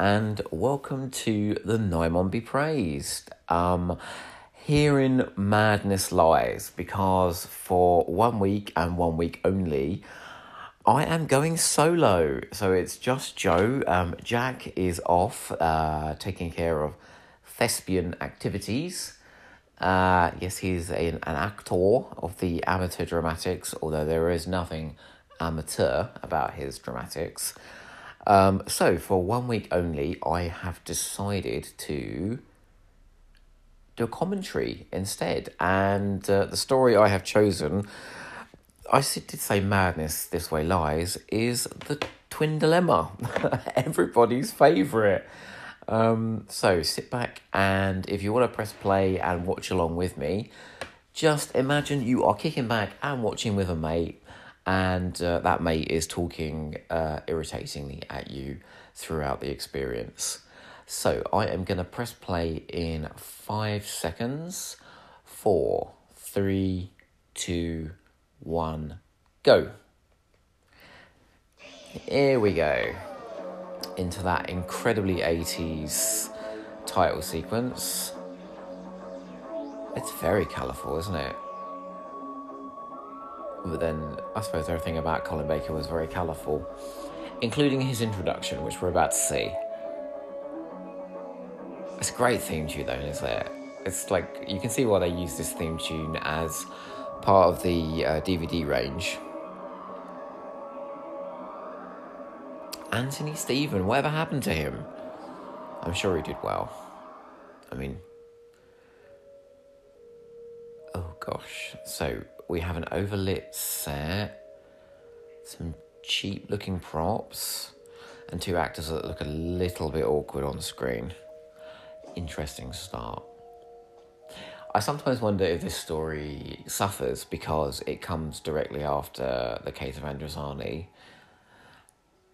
and welcome to the Nimon Be Praised. Um, herein madness lies because for one week and one week only, I am going solo. So it's just Joe. Um, Jack is off uh, taking care of thespian activities. Uh, yes, he's a, an actor of the amateur dramatics, although there is nothing amateur about his dramatics. Um, so, for one week only, I have decided to do a commentary instead. And uh, the story I have chosen, I did say madness, this way lies, is the twin dilemma. Everybody's favourite. Um, so sit back and if you want to press play and watch along with me, just imagine you are kicking back and watching with a mate and uh, that mate is talking uh, irritatingly at you throughout the experience. So I am going to press play in five seconds. Four, three, two, one, go. Here we go. Into that incredibly 80s title sequence. It's very colourful, isn't it? But then I suppose everything about Colin Baker was very colourful, including his introduction, which we're about to see. It's a great theme tune, though, isn't it? It's like you can see why they use this theme tune as part of the uh, DVD range. Anthony Steven, whatever happened to him? I'm sure he did well. I mean, oh gosh. So we have an overlit set, some cheap looking props, and two actors that look a little bit awkward on screen. Interesting start. I sometimes wonder if this story suffers because it comes directly after the case of Androzani.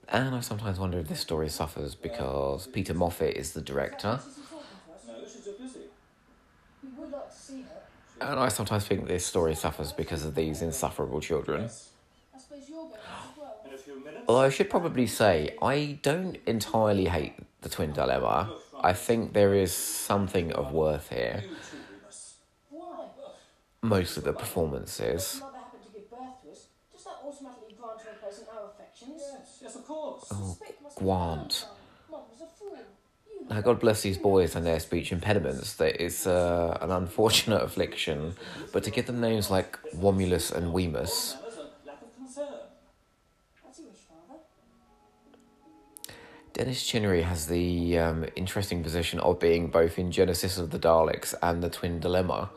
And I sometimes wonder if this story suffers because Peter Moffatt is the director. And I sometimes think this story suffers because of these insufferable children. Although I should probably say, I don't entirely hate the twin dilemma. I think there is something of worth here. Most of the performances. Oh, Grant. Now, God bless these boys and their speech impediments. That it's uh, an unfortunate affliction, but to give them names like Womulus and Weemus. Dennis Chinnery has the um, interesting position of being both in Genesis of the Daleks and the Twin Dilemma.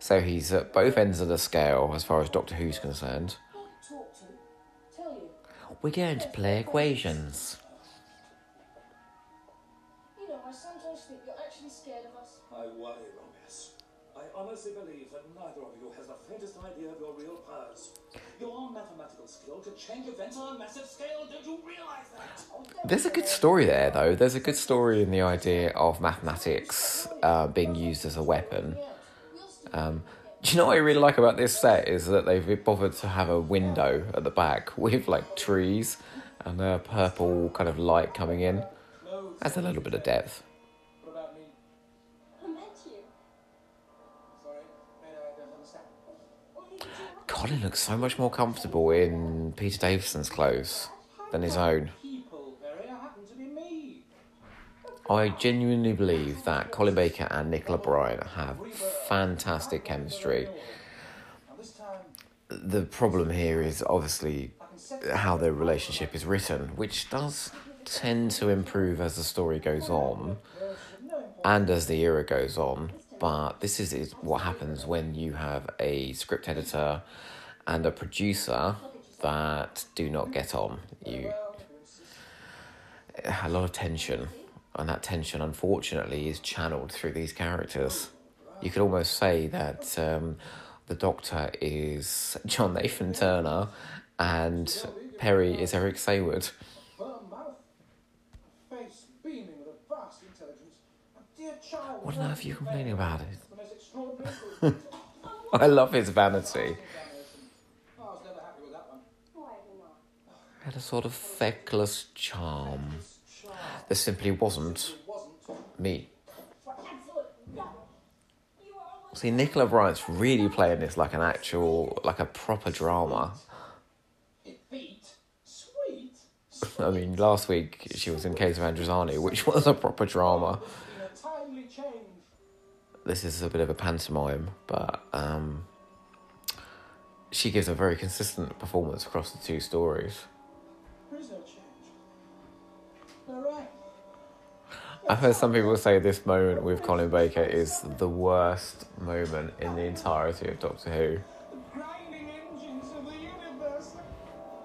So he's at both ends of the scale as far as Doctor Who's concerned. We're going to play equations. There's a good story there, though. There's a good story in the idea of mathematics uh, being used as a weapon. Um, do you know what I really like about this set is that they've bothered to have a window at the back with like trees and a purple kind of light coming in. That's a little bit of depth. Colin looks so much more comfortable in Peter Davison's clothes than his own. I genuinely believe that Colin Baker and Nicola Bryant have fantastic chemistry. The problem here is obviously how their relationship is written, which does tend to improve as the story goes on and as the era goes on. But this is, is what happens when you have a script editor and a producer that do not get on. You a lot of tension, and that tension, unfortunately, is channeled through these characters. You could almost say that um, the Doctor is John Nathan Turner, and Peri is Eric Saward. What on earth are you complaining about it? I love his vanity. Had a sort of feckless charm. There simply wasn't me. See, Nicola Bryant's really playing this like an actual, like a proper drama. I mean, last week she was in Case of Androzani, which was a proper drama. This is a bit of a pantomime, but um, she gives a very consistent performance across the two stories. I've heard some people say this moment with Colin Baker is the worst moment in the entirety of Doctor Who.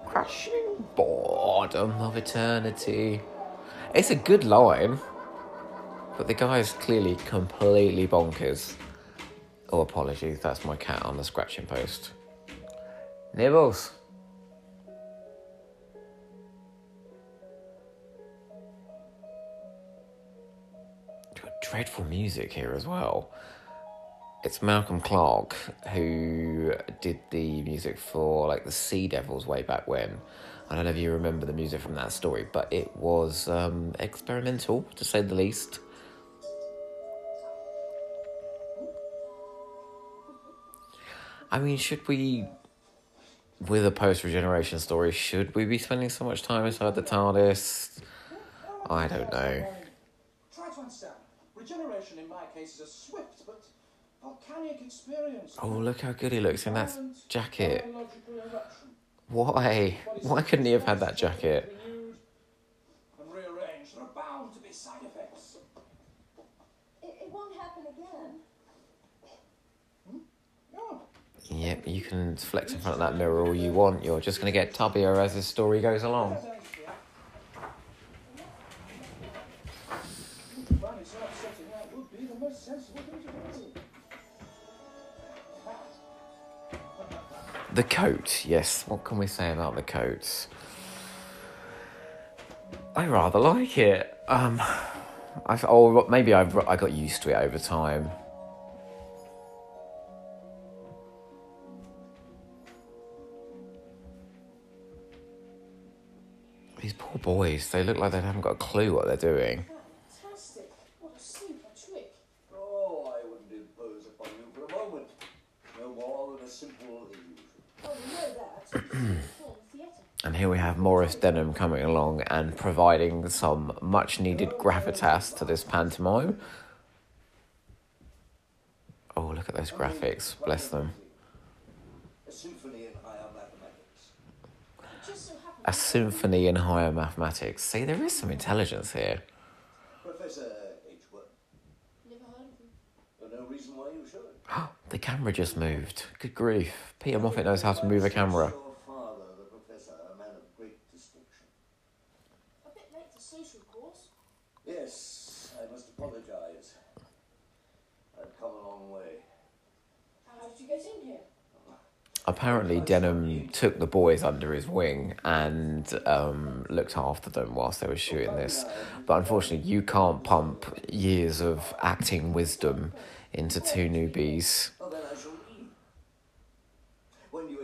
Crashing boredom of eternity. It's a good line, but the guy is clearly completely bonkers. Oh, apologies, that's my cat on the scratching post. Nibbles. Dreadful music here as well. It's Malcolm Clarke who did the music for like the Sea Devils way back when. I don't know if you remember the music from that story, but it was um, experimental to say the least. I mean, should we, with a post regeneration story, should we be spending so much time inside the TARDIS? I don't know. Regeneration in my case is a swift but volcanic experience. Oh, look how good he looks in that jacket. Why? Why couldn't he have had that jacket? Yep, you can flex in front of that mirror all you want. You're just going to get tubbier as this story goes along. The coat, yes. What can we say about the coat? I rather like it. Um, I or maybe I I got used to it over time. These poor boys, they look like they haven't got a clue what they're doing. And here we have Maurice Denham coming along and providing some much needed gravitas to this pantomime. Oh, look at those graphics, bless them. A symphony in higher mathematics. See, there is some intelligence here. Professor Never heard of him. no reason why you should. the camera just moved. Good grief. Peter Moffatt knows how to move a camera. Yes, I must apologize. I've come a long way. How did you get in here? Apparently, Denham took the boys under his wing and um, looked after them whilst they were shooting this. But unfortunately, you can't pump years of acting wisdom into two newbies.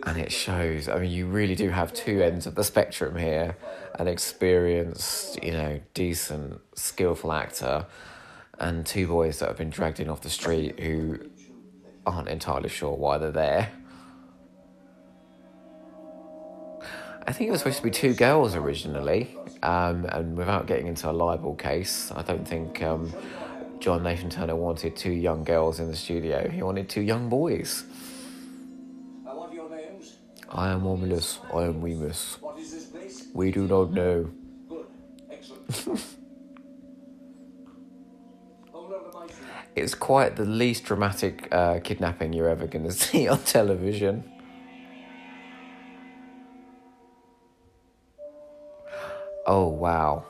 And it shows. I mean, you really do have two ends of the spectrum here an experienced, you know, decent, skillful actor, and two boys that have been dragged in off the street who aren't entirely sure why they're there. I think it was supposed to be two girls originally, um, and without getting into a libel case, I don't think um, John Nathan Turner wanted two young girls in the studio. He wanted two young boys. I want your names. I am Romulus. I am Remus. We do not know. Good. Excellent. it's quite the least dramatic uh, kidnapping you're ever going to see on television. Oh, wow.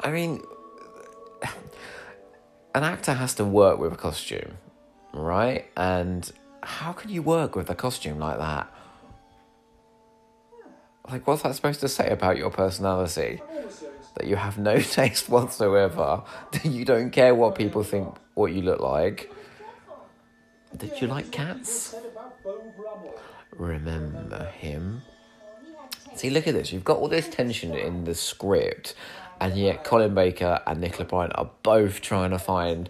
I mean, an actor has to work with a costume, right? And how can you work with a costume like that? Like, what's that supposed to say about your personality? That you have no taste whatsoever, that you don't care what people think what you look like. Did you like cats? Remember him? See, look at this. You've got all this tension in the script, and yet Colin Baker and Nicola Bryant are both trying to find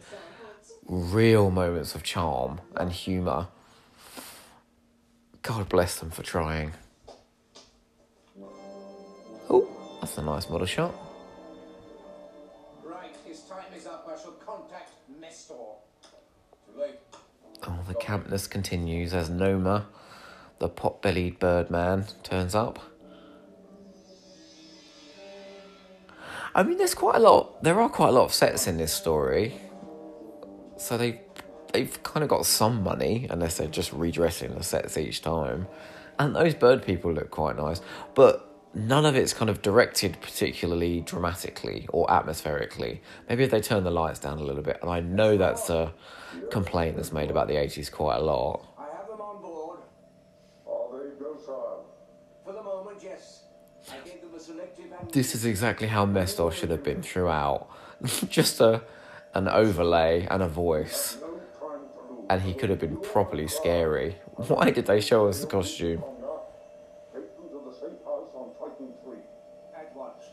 real moments of charm and humour. God bless them for trying. Oh, that's a nice model shot. Right, his time is up. I shall contact Mestor. Too late. Oh, the campness continues as Noma, the pot bellied bird man, turns up. I mean, there's quite a lot. There are quite a lot of sets in this story, so they they've kind of got some money, unless they're just redressing the sets each time. And those bird people look quite nice, but none of it's kind of directed particularly dramatically or atmospherically. Maybe if they turn the lights down a little bit, and I know that's a complaint that's made about the 80s quite a lot. I have them on board. Are they docile? For the moment, yes. I gave them a selective and This is exactly how Mestor should have been throughout. Just a an overlay and a voice. And he could have been properly scary. Why did they show us the costume? Take them to the safe house on Titan 3. at once.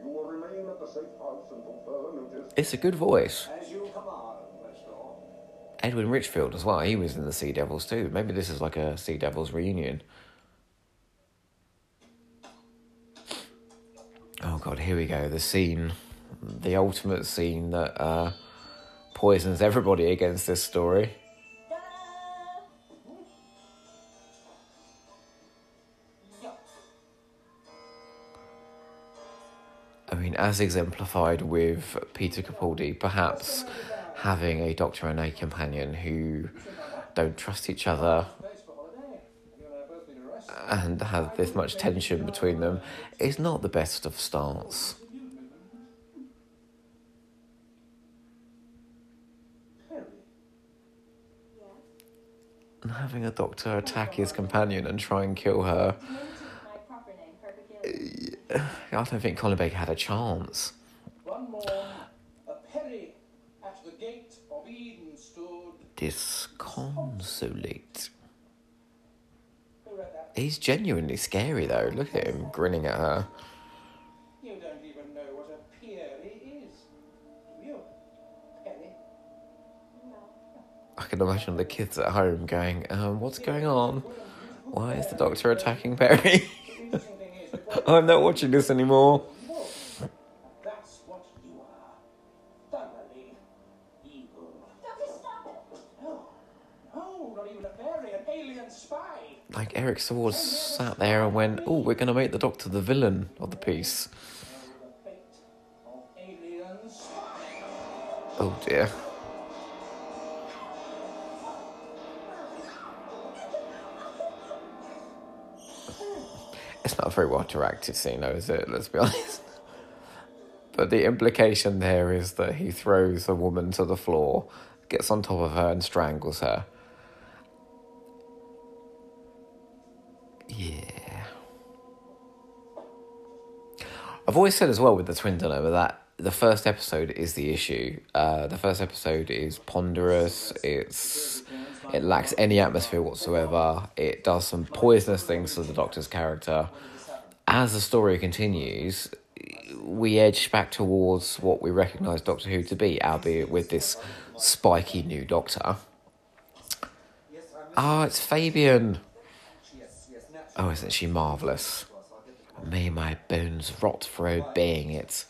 You will remain at the safe house until further notice. It's a good voice. Edwin Richfield as well, he was in the Sea Devils too. Maybe this is like a Sea Devils reunion. Oh god, here we go. The scene, the ultimate scene that uh, poisons everybody against this story. I mean, as exemplified with Peter Capaldi, perhaps having a Doctor and a companion who don't trust each other Place for holiday. You and I have both been arrested. And have this much tension between them is not the best of starts. And having a doctor attack his companion and try and kill her, You took my proper name, Perpugilliam. I don't think Colin Baker had a chance. One more. A Peri at the gate of Eden stood. Disconsolate. Who read that? He's genuinely scary though. Look at him grinning at her. You don't even know what a Peri is. Do you? Peri? No. I can imagine the kids at home going, um, what's going on? Why is the doctor attacking Peri? The interesting thing is, that what I'm not watching this anymore. you know, that's what you are. Thoroughly evil. Doctor, stop it! No, no, not even a Peri, an alien spy. Like Eric Saward sat there and went, oh, we're going to make the doctor the villain of the piece. Oh dear. It's not a very well directed scene, though, is it? Let's be honest. But the implication there is that he throws a woman to the floor, gets on top of her, and strangles her. I've always said as well with the Twin Dilemma that the first episode is the issue. Uh, the first episode is ponderous. It's it lacks any atmosphere whatsoever. It does some poisonous things to the Doctor's character. As the story continues, we edge back towards what we recognise Doctor Who to be, albeit with this spiky new Doctor. Ah, it's Fabian. Oh, isn't she marvellous? May my bones rot for obeying it.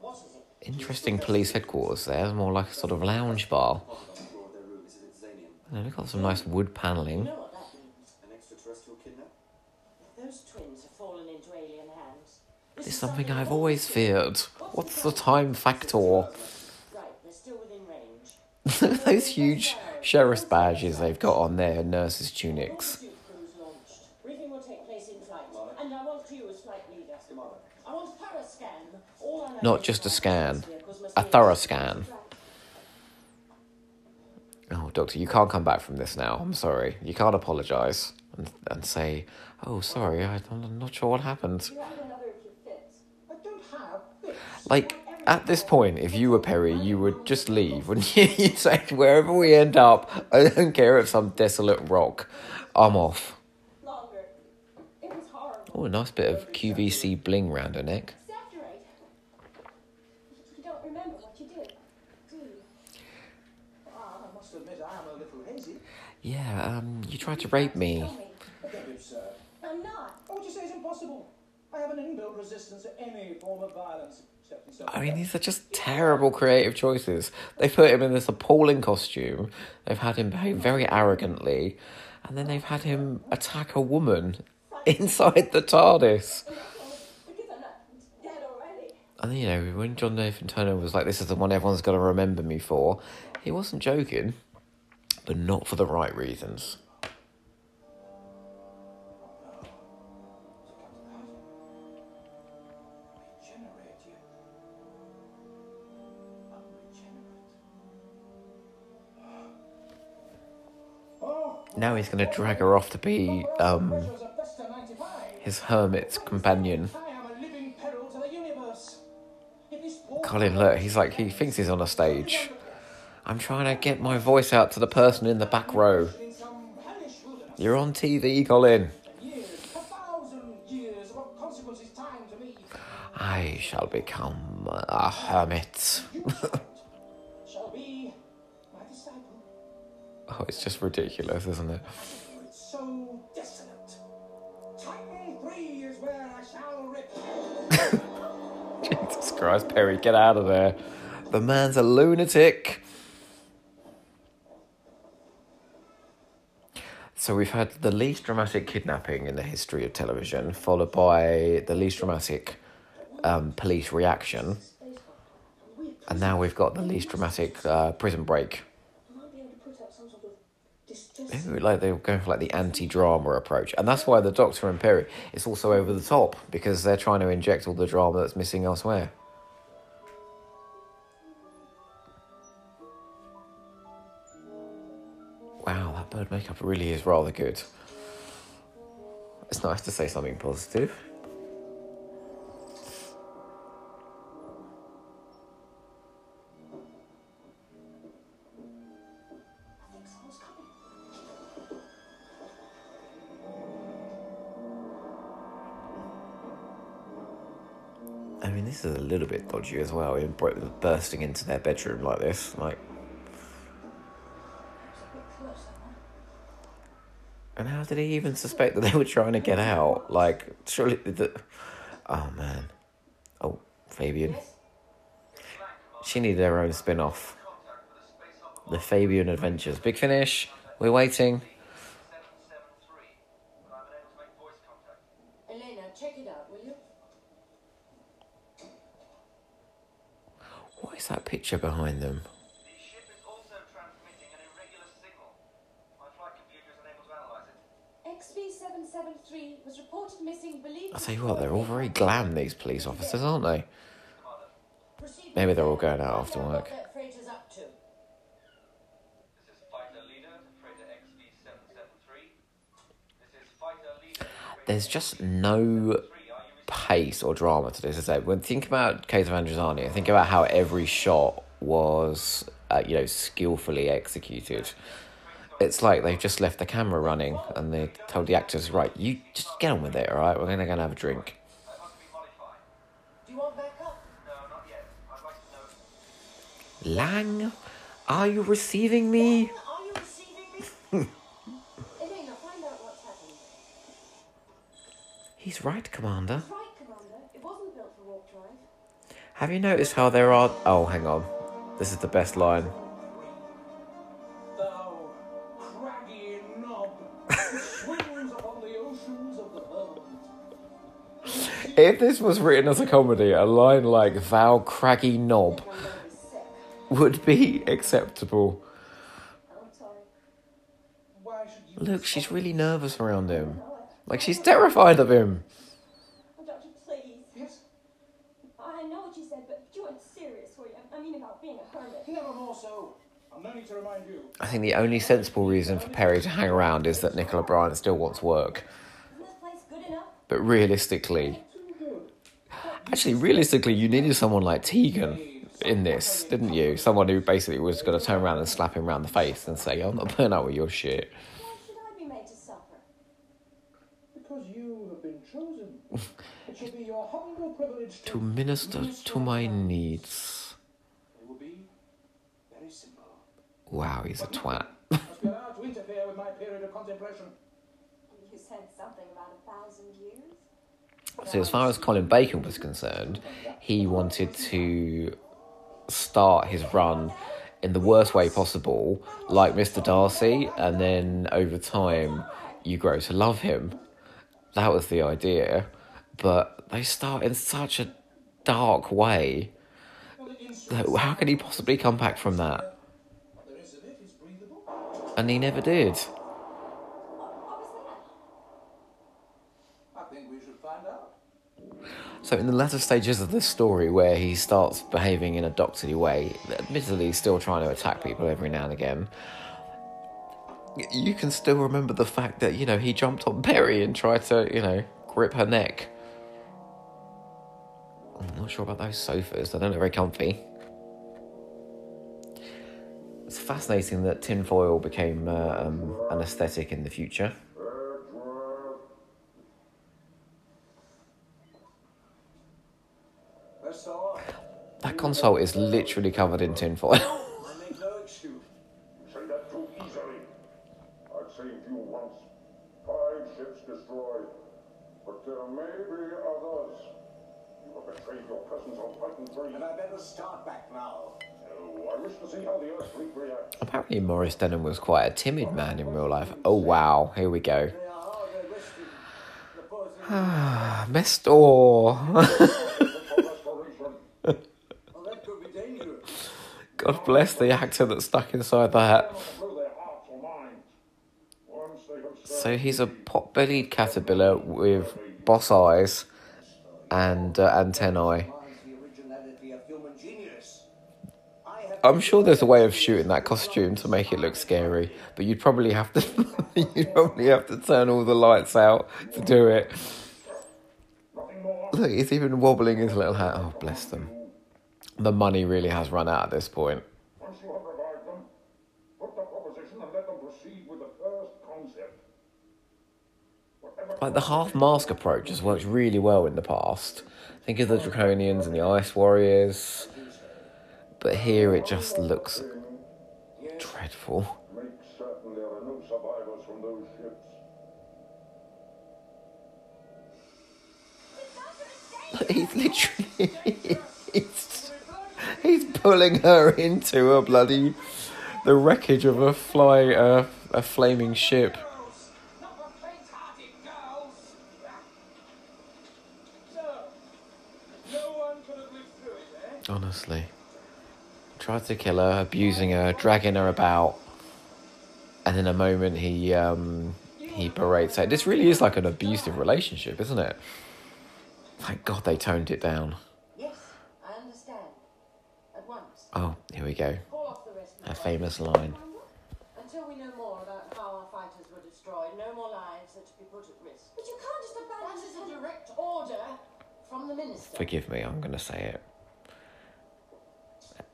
What is it? Interesting police headquarters there, more like a sort of lounge bar. Oh, Look at some nice wood panelling. You know what that means? An extraterrestrial kidnap? If those twins have fallen into alien hands. this is something I've I've always feared. What's the time factor? Right, they're still within range. Look at those huge sheriff's badges they've got on their nurses' tunics. Pursuit crews launched. Briefing will take place in flight. And I want you as flight leader. I want a thorough scan. All Not just a scan, a thorough scan. Oh, Doctor, you can't come back from this now. I'm sorry. You can't apologise and, and say, oh, sorry, I, I'm not sure what happened. You have another if it fits. I don't have this. Like, at this point, if you were Peri, you would just leave, wouldn't you? You'd say, wherever we end up, I don't care if some desolate rock, I'm off. Oh, a nice bit of QVC bling round her neck. Exaggerate. You don't remember what you did, do you? Ah, I must admit I am a little hazy. Yeah, um, you tried to rape me. Tell me. But don't be absurd. I'm not. What would you say is impossible? I have an inbuilt resistance to any form of violence, except in self I mean, these are just terrible creative choices. They put him in this appalling costume. They've had him behave very arrogantly, and then they've had him attack a woman inside the TARDIS. Because I'm not dead already. And you know, when John Nathan Turner was like, "This is the one everyone's going to remember me for," he wasn't joking, but not for the right reasons. Now he's going to drag her off to be um, pressures of Vesta 95. his hermit's companion. Colin, look, he's like he thinks he's on a stage. I'm trying to get my voice out to the person in the back row. You're on TV, Colin. I shall become a hermit. Oh, it's just ridiculous, isn't it? It's so desolate. Titan 3 is where I shall rip. Jesus Christ, Peri, get out of there. The man's a lunatic. So we've had the least dramatic kidnapping in the history of television, followed by the least dramatic um, police reaction, and now we've got the least dramatic uh, prison break. Maybe like they were going for like the anti-drama approach, and that's why the Doctor and Peri is also over the top because they're trying to inject all the drama that's missing elsewhere. Bird makeup really is rather good. It's nice to say something positive. I mean, this is a little bit dodgy as well. in Bursting into their bedroom like this, like. It's a bit close, that one. And how did he even suspect that they were trying to get out? Like, surely the. Oh man. Oh, Fabian. She needed her own spin off. The Fabian Adventures. Big finish. We're waiting. Elena, check it out, will you? What is that picture behind them? The ship is also transmitting an irregular signal. My flight computer is unable to analyze it. XB773 was reported missing, believed I'll tell you what, they're all very glam, these police officers, aren't they? Maybe they're all going out after work. What that freighter's up to. This is fighter leader to freighter XB773. This is fighter leader. to freighter There's just no XB773. Are you pace or drama to this. As I said, when think about Case of Androzani, think about how every shot was, uh, you know, skillfully executed. It's like they've just left the camera running and they told the actors, right, you just get on with it, all right? We're going to go and have a drink. That must be modified. Do you want backup? No, not yet. I'd like to know. Lang, are you receiving me? You receiving me? Elena, find out what's happened. He's right, Commander. Right, Commander. It wasn't built for warp drive. Have you noticed how there are. Oh, hang on. This is the best line. If this was written as a comedy, a line like "Thou craggy knob" I'm gonna be sick. would be acceptable. I'm sorry. Why should you Look, she's really nervous around him. Like, she's terrified of him. Oh, Doctor, please. I know what you said, but you weren't serious, were you? I mean about being a hermit. never more so. I'm no to remind you. I think the only sensible reason for Peri to hang around is that Nicola Bryant still wants work. Isn't this place good enough? But realistically, actually, realistically, you needed someone like Tegan in this, didn't you? Someone who basically was going to turn around and slap him around the face and say, I'm not putting up with your shit. Why should I be made to suffer? Because you have been chosen. It should be your humble privilege to minister to my needs. It will be very simple. Wow, he's a twat. Must to interfere with my period of contemplation. You said something about a thousand years? So, as far as Colin Baker was concerned, he wanted to start his run in the worst way possible, like Mr. Darcy, and then over time, you grow to love him. That was the idea, but they start in such a dark way. How can he possibly come back from that? And he never did. What was that? I think we should find out. So, in the latter stages of this story, where he starts behaving in a doctorly way, admittedly still trying to attack people every now and again, you can still remember the fact that, you know, he jumped on Peri and tried to, you know, grip her neck. I'm not sure about those sofas, they don't look very comfy. It's fascinating that tinfoil became uh, um, an aesthetic in the future. That's all. That console is literally covered in tinfoil. I make no excuse. You say that too easily. I've saved you once. Five ships destroyed. But there may be others. You have betrayed your presence on Titan 3. And I better start back now. No, I wish to see how the Earth fleet reacts. Apparently, Maurice Denham was quite a timid man in real life. Oh wow, here we go. They are hardly risking the poison. Mestor. For restoration. well, that could be dangerous. God bless the actor that's stuck inside that. So he's a pot-bellied caterpillar with boss eyes and uh, antennae. I'm sure there's a way of shooting that costume to make it look scary, but you'd probably have to you'd probably have to turn all the lights out to do it. Look, he's even wobbling his little hat. Oh, bless them. The money really has run out at this point. Once you have revived them, put the proposition and let them proceed with the first concept. Whatever Like the half mask approach has worked really well in the past. Think of the Draconians and the Ice Warriors. But here it just looks dreadful. make certain there are no survivors from those ships. He's literally he's, pulling her into a bloody the wreckage of a fly uh, a flaming ship. Honestly, tried to kill her, abusing her, dragging her about, and in a moment he um he berates her. This really is like an abusive relationship, isn't it? Thank God they toned it down. Yes, I understand. At once. Oh, here we go. Call off the rest A famous line. Until we know more about how our fighters were destroyed, no more lives are to be put at risk. But you can't just abandon That is a direct order from the minister. Forgive me, I'm gonna say it.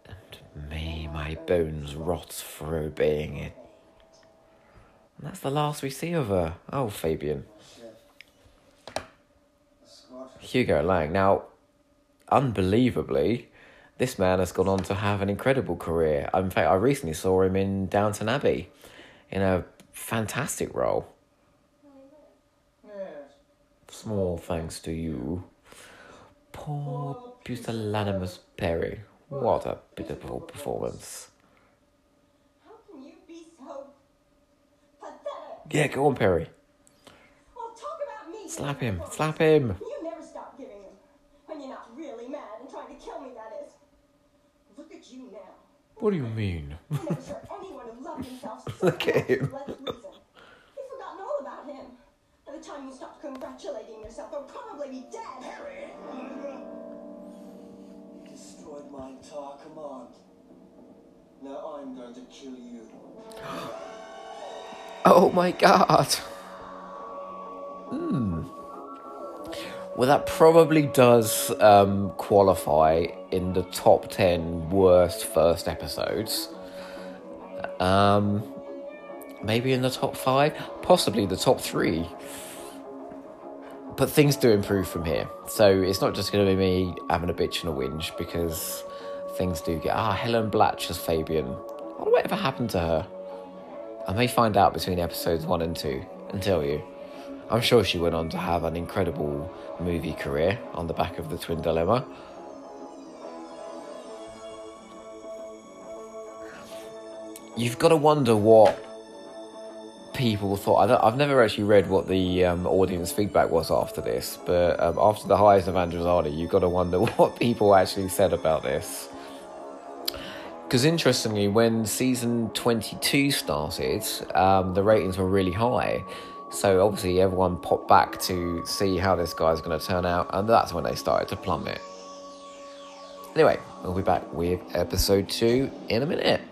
And may my bones rot for obeying it. And that's the last we see of her. Oh, Fabian. Hugo Lang. Now, unbelievably, this man has gone on to have an incredible career. In fact, I recently saw him in Downton Abbey in a fantastic role. Small thanks to you. Poor pusillanimous Peri. What a pitiful performance. How can you be so? Yeah, go on, Peri. Talk about me. Slap him. Slap him. You never stop giving him. When you're not really mad and trying to kill me, that is. Look at you now. What do you mean? I never saw anyone who loved himself so Look at him. You've forgotten all about him. By the time you stop congratulating yourself, he'll probably be dead. Harry! You destroyed my entire command. Now I'm going to kill you. Oh my god. Hmm. Well, that probably does um, qualify in the top 10 worst first episodes. Um, maybe in the top five, possibly the top three. but things do improve from here. So it's not just going to be me having a bitch and a whinge because things do get. Ah, Helen Blatch as Fabian. Wonder whatever happened to her. I may find out between episodes one and two and tell you. I'm sure she went on to have an incredible movie career on the back of the Twin Dilemma. You've got to wonder what people thought. I have never actually read what the um, audience feedback was after this, but um, after the highs of Androzani, you've got to wonder what people actually said about this. Because interestingly, when season 22 started, um, the ratings were really high. So obviously, everyone popped back to see how this guy's going to turn out, and that's when they started to plummet. Anyway, we'll be back with episode 2 in a minute.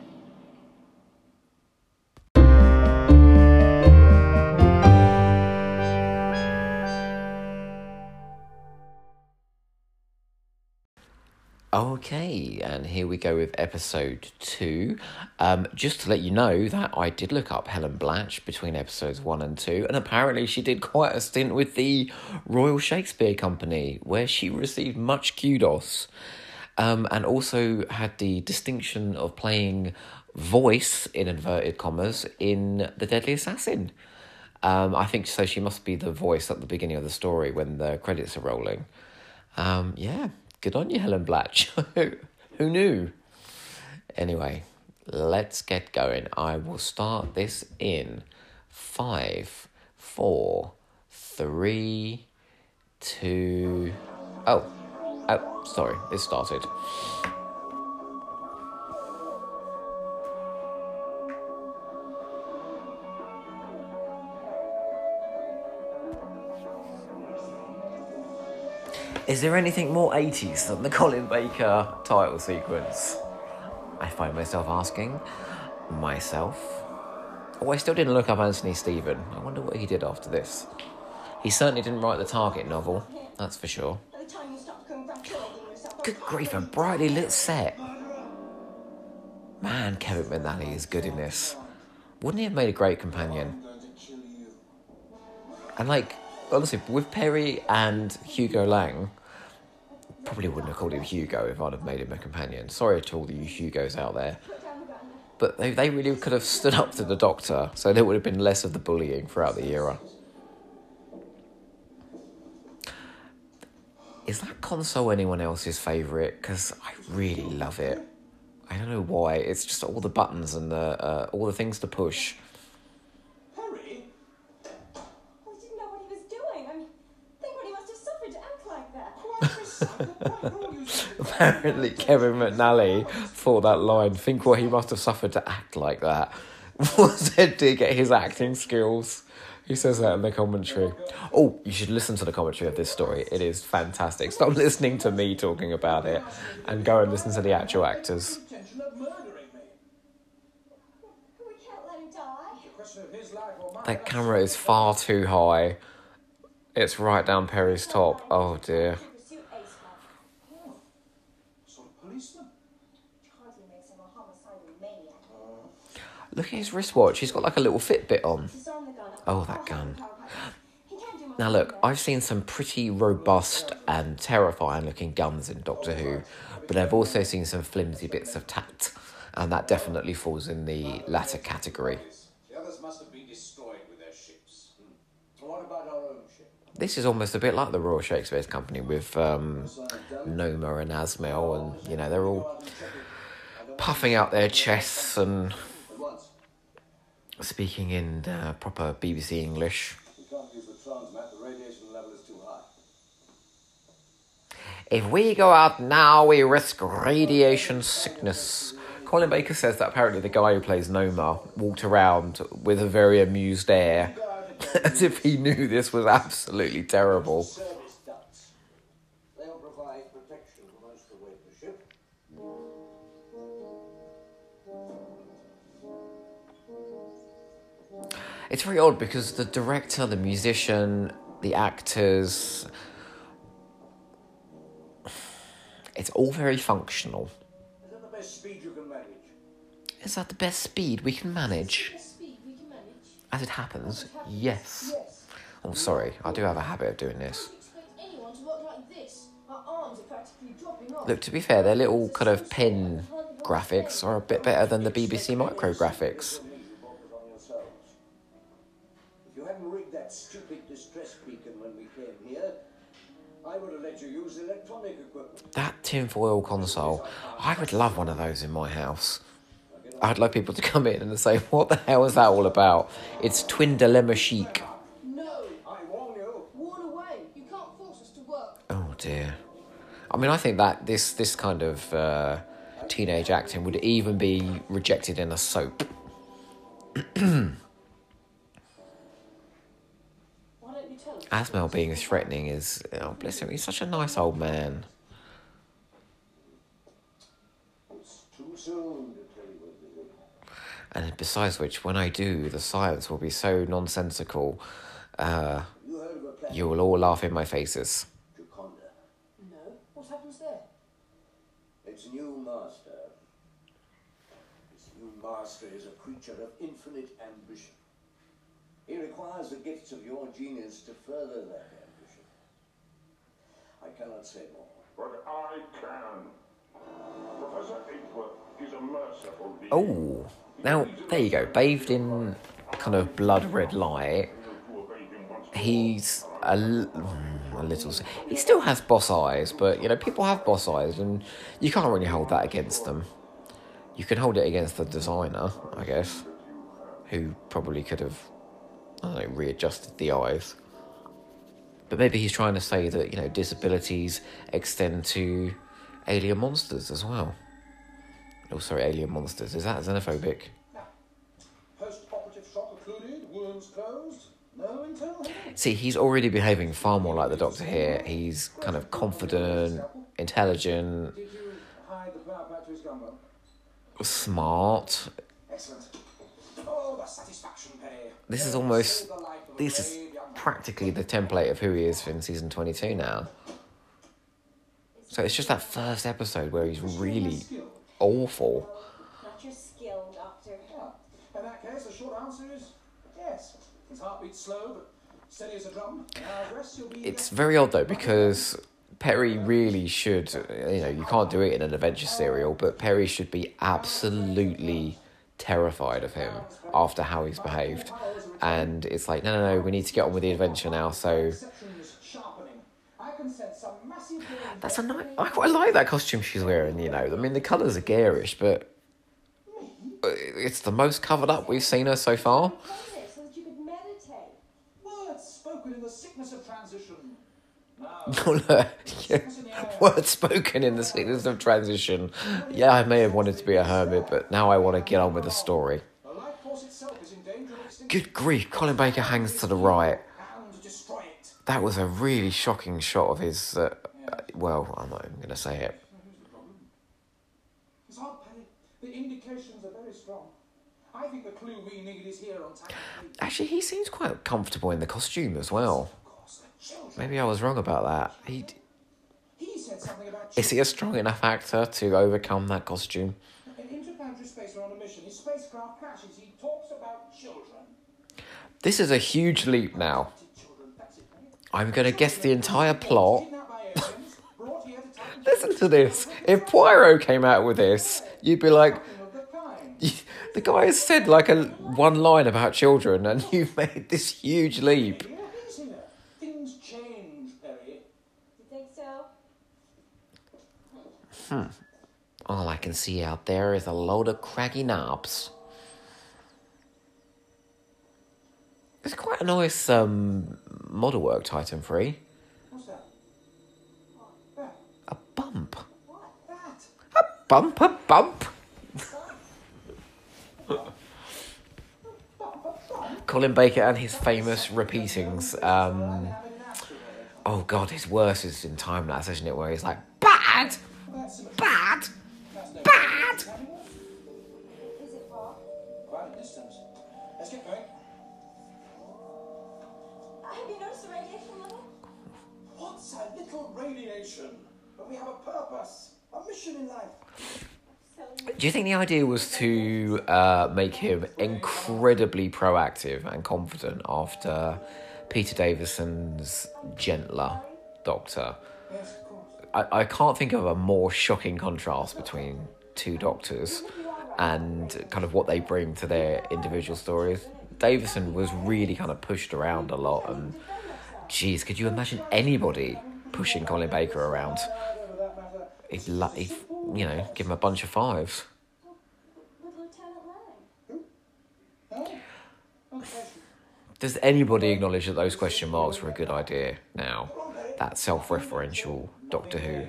Here we go with episode two. Um, just to let you know that I did look up Helen Blatch between episodes one and two, and apparently she did quite a stint with the Royal Shakespeare Company, where she received much kudos, um, and also had the distinction of playing voice in inverted commas in The Deadly Assassin. Um, I think so. She must be the voice at the beginning of the story when the credits are rolling. Um, yeah, Good on you, Helen Blatch. Who knew? Anyway, let's get going. I will start this in five, four, three, two. Oh, oh, sorry, it started. Is there anything more 80s than the Colin Baker title sequence? I find myself asking myself. Oh, I still didn't look up Anthony Steven. I wonder what he did after this. He certainly didn't write the Target novel, that's for sure. Good grief, a brightly lit set. Man, Kevin McNally is good in this. Wouldn't he have made a great companion? And like, honestly, with Peri and Hugo Lang, probably wouldn't have called him Hugo if I'd have made him a companion. Sorry to all the Hugos out there. But they, they really could have stood up to the doctor, so there would have been less of the bullying throughout the era. Is that console anyone else's favourite? Because I really love it. I don't know why. It's just all the buttons and the uh, all the things to push. Apparently, Kevin McNally thought that line. Think what he must have suffered to act like that. Was it to get his acting skills? He says that in the commentary. Oh, you should listen to the commentary of this story. It is fantastic. Stop listening to me talking about it and go and listen to the actual actors. That camera is far too high. It's right down Peri's top. Oh dear. Look at his wristwatch. He's got like a little Fitbit on. Oh, that gun. Now, look, I've seen some pretty robust and terrifying looking guns in Doctor Who, but I've also seen some flimsy bits of tact, and that definitely falls in the latter category. So what about our own ship? This is almost a bit like the Royal Shakespeare Company with um, Noma and Azmael, and you know, they're all puffing out their chests and speaking in uh, proper BBC English. If we go out now, we risk radiation sickness. Colin Baker says that apparently the guy who plays Noma walked around with a very amused air, as if he knew this was absolutely terrible. It's very odd because the director, the musician, the actors, it's all very functional. Is that the best speed you can manage? Is that the best speed we can manage? As it happens, yes. Oh, sorry, I do have a habit of doing this. expect anyone to work like this. Our arms are practically dropping off. Look, to be fair, their little kind of pin graphics are a bit better than the BBC micro graphics. I would have let you use electronic equipment. That tinfoil console, I would love one of those in my house. I'd like people to come in and say, What the hell is that all about? It's Twin Dilemma Chic. No! I warn you. Warn away! You can't force us to work. Oh dear. I mean, I think that this this kind of uh, teenage acting would even be rejected in a soap. Azmael being threatening is, oh bless him, he's such a nice old man. It's too soon to tell you everything. And besides which, when I do, the science will be so nonsensical, uh, You heard of a plan? you will all laugh in my faces. Jaconda. No. What happens there? Its new master. Its new master is a creature of infinite ambition. He requires the gifts of your genius to further that ambition. I cannot say more. But I can. Professor Edgeworth is a merciful being. Oh, now there you go, bathed in kind of blood red light. He's a, l- mm, a little. He still has boss eyes, but you know, people have boss eyes, and you can't really hold that against them. You can hold it against the designer, I guess, who probably could have, I don't know, readjusted the eyes. But maybe he's trying to say that, you know, disabilities extend to alien monsters as well. Oh, sorry, alien monsters. Is that xenophobic? Post-operative shock occluded, wounds closed, no internal. See, he's already behaving far more like the Doctor here. He's kind of confident, intelligent, Did you hide the power pack to his gunboat? smart. Excellent. Oh, the satisfaction, Peri. This is almost. saved the life of a This is brave young man. practically the template of who he is in season 22 now. So it's just that first episode where he's really awful. Not your skill, Doctor. Yeah. In that case, the short answer is yes. His heartbeat's slow, but steady as a drum. Now, rest you'll be. It's very odd though because Peri really should, you know, you can't do it in an adventure serial, but Peri should be absolutely terrified of him after how he's behaved. And it's like, no, no, no, we need to get on with the adventure now. So I can sense some that's a nice. I quite like that costume she's wearing. You know, I mean, the colours are garish, but it's the most covered up we've seen her so far. Play this so that you could meditate. Words spoken in the sickness of transition. Now, Oh, look. Words spoken in the sickness of transition. Yeah, I may have wanted to be a hermit, but now I want to get on with the story. the life force itself is in danger of extinction. Good grief, Colin Baker hangs to the right. And destroy it. That was a really shocking shot of his. Uh, well, I'm not even going to say it. It's hard, Peri. The indications are very strong. I think the clue we need is here on Fleet. Actually, he seems quite comfortable in the costume as well. Of course, the children. Maybe I was wrong about that. He, He said something about is he a strong enough actor to overcome that costume? An interplanetary spacer on a mission. His spacecraft crashes. He talks about children. This is a huge leap now. Children, that's it, Peri. I'm going to guess the entire plot. Kidnapped by aliens, brought here to Titan Listen to this. If Poirot came out with this, you'd be like, the the guy has said like a one line about children, and you've made this huge leap. Here, he's here. Things change, Peri. You think so? All I can see out there is a load of craggy knobs. It's quite a nice um, model work, Titan 3. What's that? That. A bump. That. A bump, a bump. Colin Baker and his famous repeatings. Um, oh god, his worst is in Timelash, isn't it? Where he's like, bad, bad, bad. Is it far? Quite a distance. Let's get going. Have you noticed the radiation level? What's a little radiation? But we have a purpose, a mission in life. Do you think the idea was to uh, make him incredibly proactive and confident after Peter Davison's gentler Doctor. I, I can't think of a more shocking contrast between two doctors and kind of what they bring to their individual stories. Davison was really kind of pushed around a lot, and geez, could you imagine anybody pushing Colin Baker around? He'd, he'd you know, give him a bunch of fives. Does anybody acknowledge that those question marks were a good idea now? That self referential Doctor Who.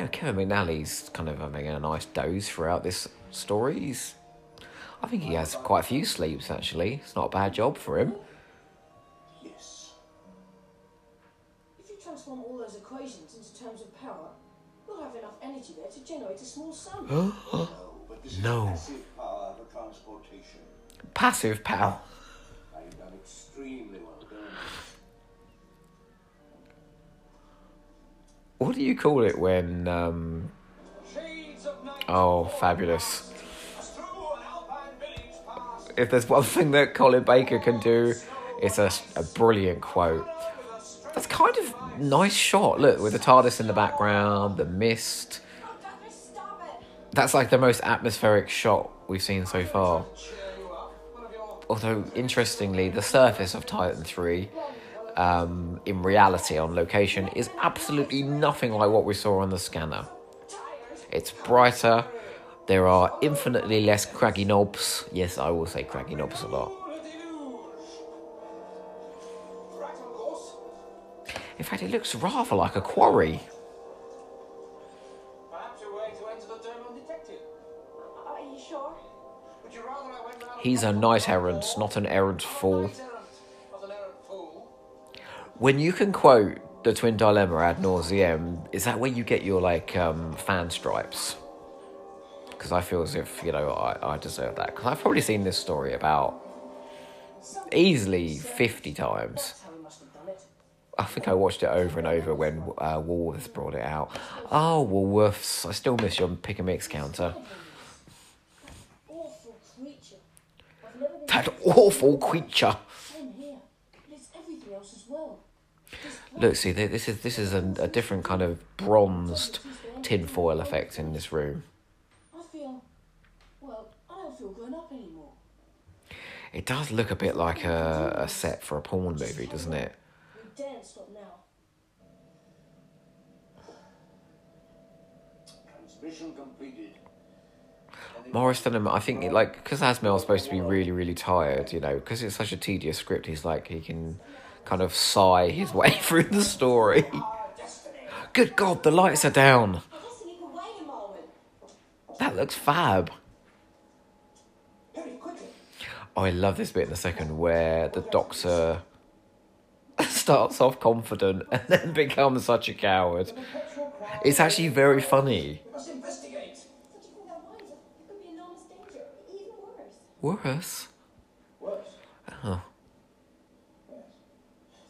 Yeah, Kevin McNally's kind of having a nice doze throughout this story. He's, I think he has quite a few sleeps actually. It's not a bad job for him. Energy there to generate a small sun. No, passive power for transportation. Passive power. You've done extremely well. What do you call it when? Um, of oh, fabulous! If there's one thing that Colin Baker can do, it's a, a brilliant quote. That's kind of nice shot. Look, with the TARDIS in the background, the mist. That's like the most atmospheric shot we've seen so far. Although, interestingly, the surface of Titan 3, um, in reality on location, is absolutely nothing like what we saw on the scanner. It's brighter, there are infinitely less craggy knobs. Yes, I will say craggy knobs a lot. In fact, it looks rather like a quarry. He's a knight errant, not an errant fool. When you can quote the Twin Dilemma ad nauseum, is that where you get your like um, fan stripes? Because I feel as if you know I, I deserve that. Because I've probably seen this story about easily fifty times. I think I watched it over and over when uh, Woolworths brought it out. Oh, Woolworths! I still miss your pick and mix counter. Awful creature. I've never been That awful creature. same here. But it's everything else as well. This Look, see, this is this is a, a different kind of bronzed tinfoil effect in this room. I feel, well, I don't feel grown up anymore. It does look a bit like a, a set for a porn movie, doesn't it? We daren't stop now. Transmission completed. Maurice Denham, I think, like, because Azmael's supposed to be really, really tired, you know, because it's such a tedious script, he's like, he can kind of sigh his way through the story. Good God, the lights are down. That looks fab. Oh, I love this bit in a second where the doctor starts off confident and then becomes such a coward. It's actually very funny. We must investigate. But you think that winds up? It could be enormous danger. Even worse. Worse? Oh. Yes.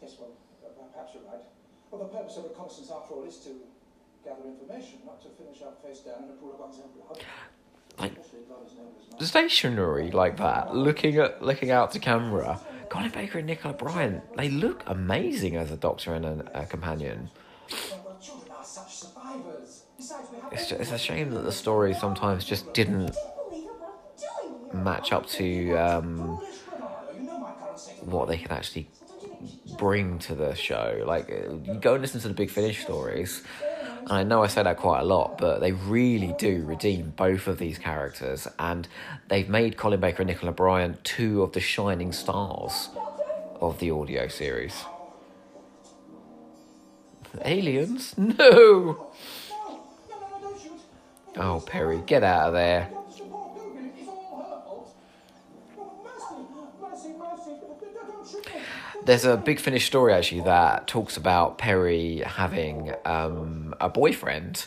Yes, well, uh, perhaps you're right. Well, the purpose of reconnaissance, after all, is to gather information, not to finish up face down in a pool of one's own blood. Like, Especially if God is known as not. stationary like that, looking at looking out to camera. Colin Baker and Nicola Bryant, they look amazing as a doctor and a, a companion. Children are such survivors. Besides, we have It's, ju- it's a shame that the story sometimes just didn't match up to um, what they can actually bring to the show. Like, uh, you go and listen to the Big Finish stories, and I know I say that quite a lot, but they really do redeem both of these characters, and they've made Colin Baker and Nicola Bryant two of the shining stars of the audio series. Aliens? No! Oh, Peri, get out of there. Don't support Logan. It's all her fault. Oh, mercy, mercy, mercy. Don't shoot me. There's a big Finish story actually that talks about Peri having um, a boyfriend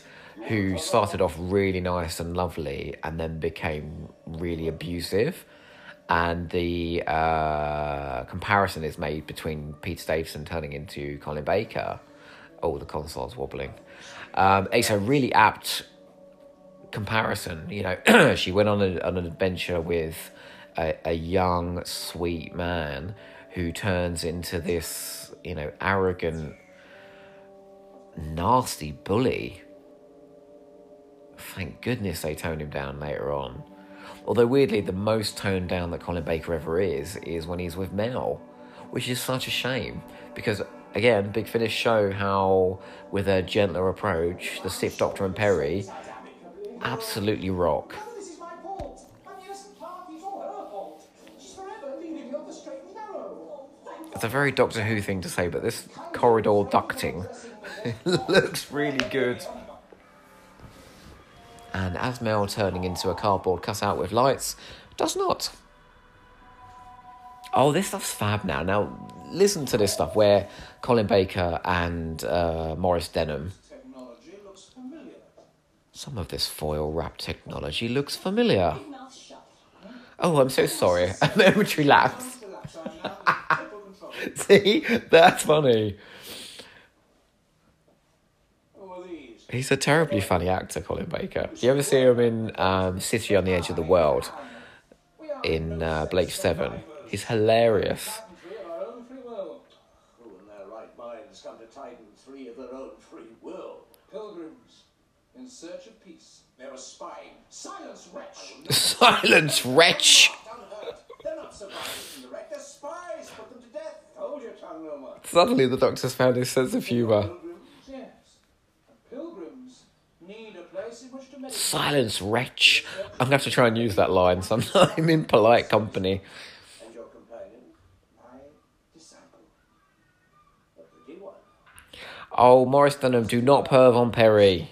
who started off really nice and lovely and then became really abusive. And the uh, comparison is made between Peter Davison turning into Colin Baker Oh, the console's wobbling. Um, it's a really apt comparison. You know, she went on, a, on an adventure with a, a young, sweet man who turns into this, you know, arrogant, nasty bully. Thank goodness they toned him down later on. Although weirdly, the most toned down that Colin Baker ever is is when he's with Mel, which is such a shame because again, Big Finish show how with a gentler approach, the Sixth Doctor and Peri absolutely rock. This is my fault. I'm innocent party. It's all her fault. She's forever leading me on the straight and It's a very Doctor Who thing to say, but this corridor ducting looks really good. And Azmael turning into a cardboard cutout with lights does not. Oh, this stuff's fab now. Now, listen to this stuff where Colin Baker and uh, Maurice Denham. Some of this foil wrap technology looks familiar. Oh, I'm so sorry. A momentary lapse. See? That's funny. Who are these? He's a terribly funny actor, Colin Baker. You ever see him in um, City on the Edge of the World in uh, Blake 7? He's hilarious. free of our own free will. Who in their right minds come to Titan III of their own free will? Pilgrims in search of peace. They're a spying. Silence, wretch! Silence, wretch! Unheard. They're not survivors in the wreck. They're spies. Put them to death. Hold your tongue, Noma. Suddenly, the Doctor's found his sense of humour. Pilgrims. Yes. And pilgrims need a place in which to meditate. Silence, wretch! I'm going to have to try and use that line sometime in polite company. And your companion, My disciple. a pretty one. Oh, Maurice Denham, do not perv on Peri.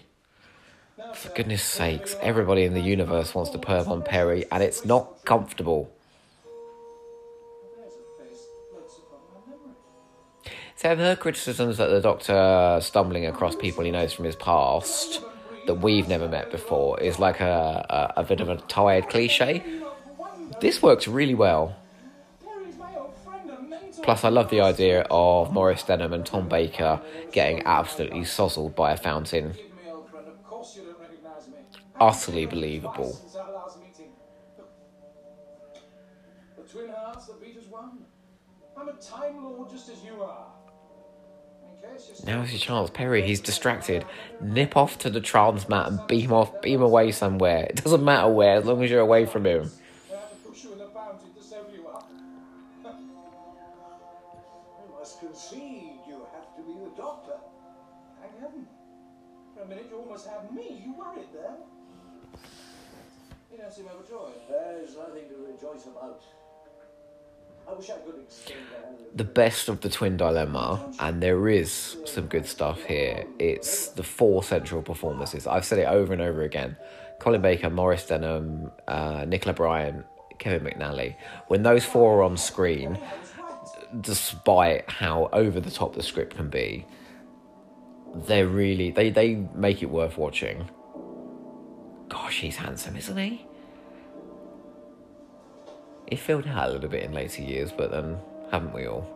For goodness sakes, everybody in the universe wants to perv on Peri, and it's not comfortable. I've criticisms that the Doctor uh, stumbling across people he knows from his past that we've never met before is like a, a, a bit of a tired cliche. This works really well. Plus, I love the idea of Maurice Denham and Tom Baker getting absolutely sozzled by a fountain. Utterly believable. The twin hearts one. I'm a Time Lord just as you are. In case you're still- Now's your chance, Peri. He's distracted. Nip off to the trans mat and beam off, beam away somewhere. It doesn't matter where, as long as you're away from him. I have to push you in the fountain to soak you up. I must concede you have to be the doctor. Thank heaven. For a minute you almost had me. You worried there. You don't seem overjoyed. There's nothing to rejoice about. The best of the twin dilemma, and there is some good stuff here. It's the four central performances. I've said it over and over again. Colin Baker, Maurice Denham, uh, Nicola Bryant, Kevin McNally. When those four are on screen, despite how over the top the script can be, they're really they they make it worth watching. Gosh, he's handsome, isn't he? He filled out a little bit in later years, but then haven't we all?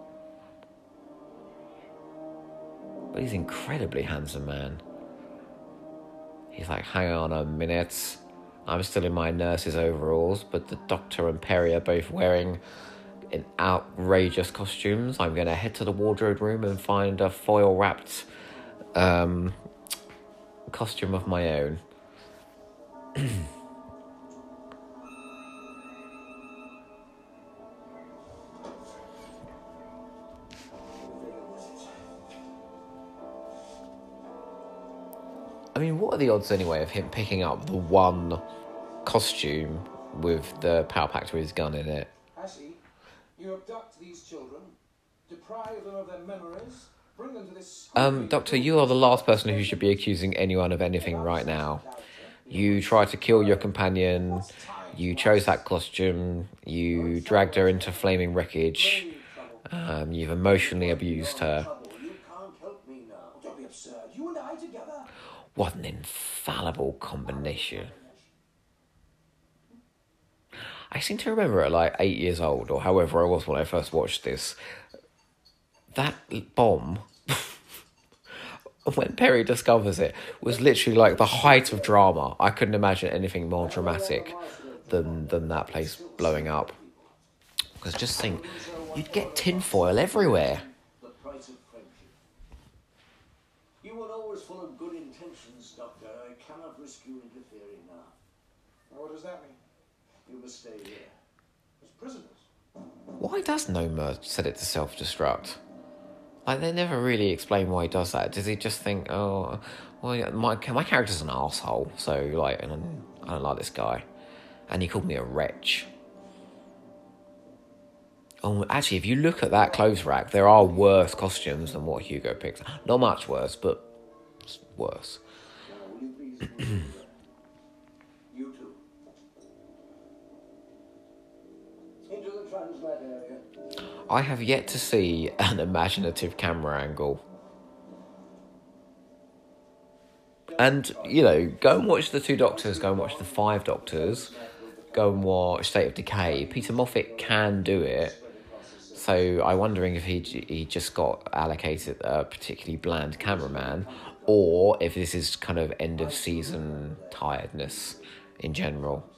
But he's incredibly handsome, man. He's like, hang on a minute. I'm still in my nurse's overalls, but the doctor and Peri are both wearing in outrageous costumes. I'm going to head to the wardrobe room and find a foil wrapped um, costume of my own. I mean, what are the odds anyway of him picking up the one costume with the power pack to his gun in it? See. You abduct these children, deprive them of their memories, bring them to this. Um, Doctor, you are the last person who should be accusing anyone of anything right now. You tried to kill your companion, you chose that costume, you dragged her into flaming wreckage, um, you've emotionally abused her. What an infallible combination. I seem to remember at like eight years old, or however I was when I first watched this, that bomb when Peri discovers it was literally like the height of drama. I couldn't imagine anything more dramatic than than that place blowing up. Because just think, you'd get tinfoil everywhere. The price of friendship. You were always full of good intentions, Doctor. I cannot risk you interfering now. Now, what does that mean? You must stay here. As prisoners? Why does Noma set it to self destruct? Like they never really explain why he does that. Does he just think, oh, well, my my character's an asshole, so like, and I'm, I don't like this guy, and he called me a wretch. Oh, actually, if you look at that clothes rack, there are worse costumes than what Hugo picks. Not much worse, but worse. I have yet to see an imaginative camera angle. And, you know, go and watch the two doctors, go and watch the five doctors, go and watch State of Decay. Peter Moffatt can do it. So I'm wondering if he he just got allocated a particularly bland cameraman, or if this is kind of end of season tiredness in general.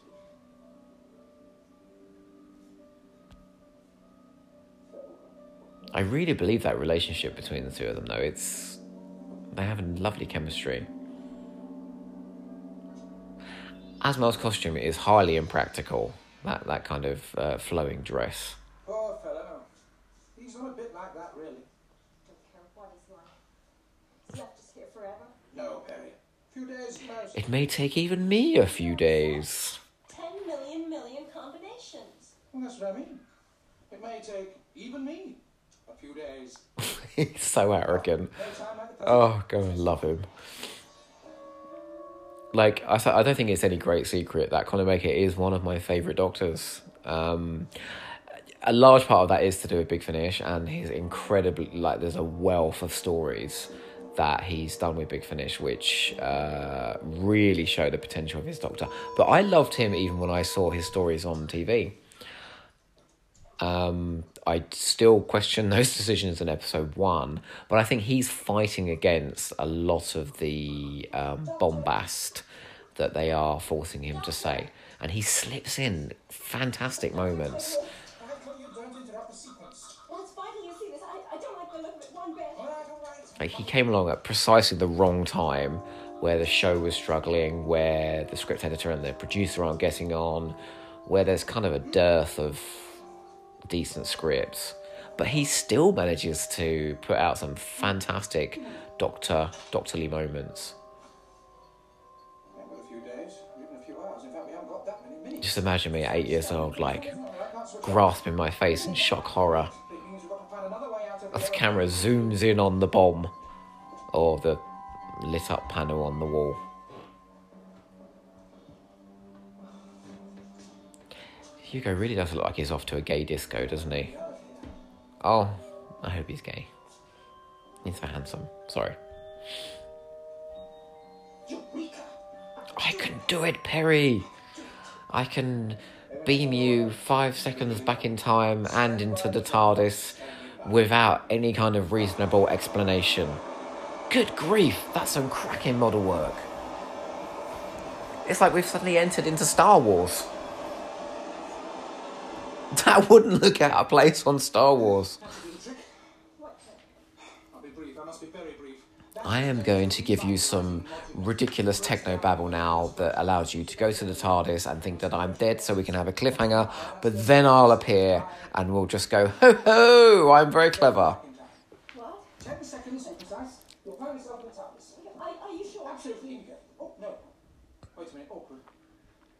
I really believe that relationship between the two of them, though. It's they have a lovely chemistry. Azmael's costume is highly impractical. That that kind of uh, flowing dress. Poor fellow. He's not a bit like that, really. Don't care what he's like. He's left us here forever. No, Peri. A few days most. It may take even me a few days. Ten million million combinations. Well, that's what I mean. It may take even me a few days. He's so arrogant. Oh, God, I love him. Like, I, I don't think it's any great secret that Colin Baker is one of my favourite doctors. Um, a large part of that is to do with Big Finish, and he's incredibly, like, there's a wealth of stories that he's done with Big Finish, which uh, really show the potential of his doctor. But I loved him even when I saw his stories on TV. Um, I still question those decisions in episode one, but I think he's fighting against a lot of the um, bombast that they are forcing him to say. And he slips in fantastic moments. Like he came along at precisely the wrong time where the show was struggling, where the script editor and the producer aren't getting on, where there's kind of a dearth of decent scripts. But he still manages to put out some fantastic doctor doctorly moments. Yeah, well, a few days, even a few hours. In fact, we haven't got that many minutes. Just imagine me at eight years old, like All right, can't switch off. grasping my face in shock horror It means we've got to find another way out of as the camera zooms in on the bomb or the lit up panel on the wall. Hugo really does look like he's off to a gay disco, doesn't he? Oh, I hope he's gay. He's so handsome. Sorry. I can do it, Peri. I can beam you five seconds back in time and into the TARDIS without any kind of reasonable explanation. Good grief, that's some cracking model work. It's like we've suddenly entered into Star Wars. That wouldn't look out of place on Star Wars. I'll be brief. I must be very brief. That I am going to give you some ridiculous techno babble now that allows you to go to the TARDIS and think that I'm dead so we can have a cliffhanger, but then I'll appear and we'll just go, ho ho, I'm very clever. What? Ten seconds precise. You'll find yourself in the TARDIS. Are, are you sure? Absolutely eager. Oh, no. Wait a minute. Awkward.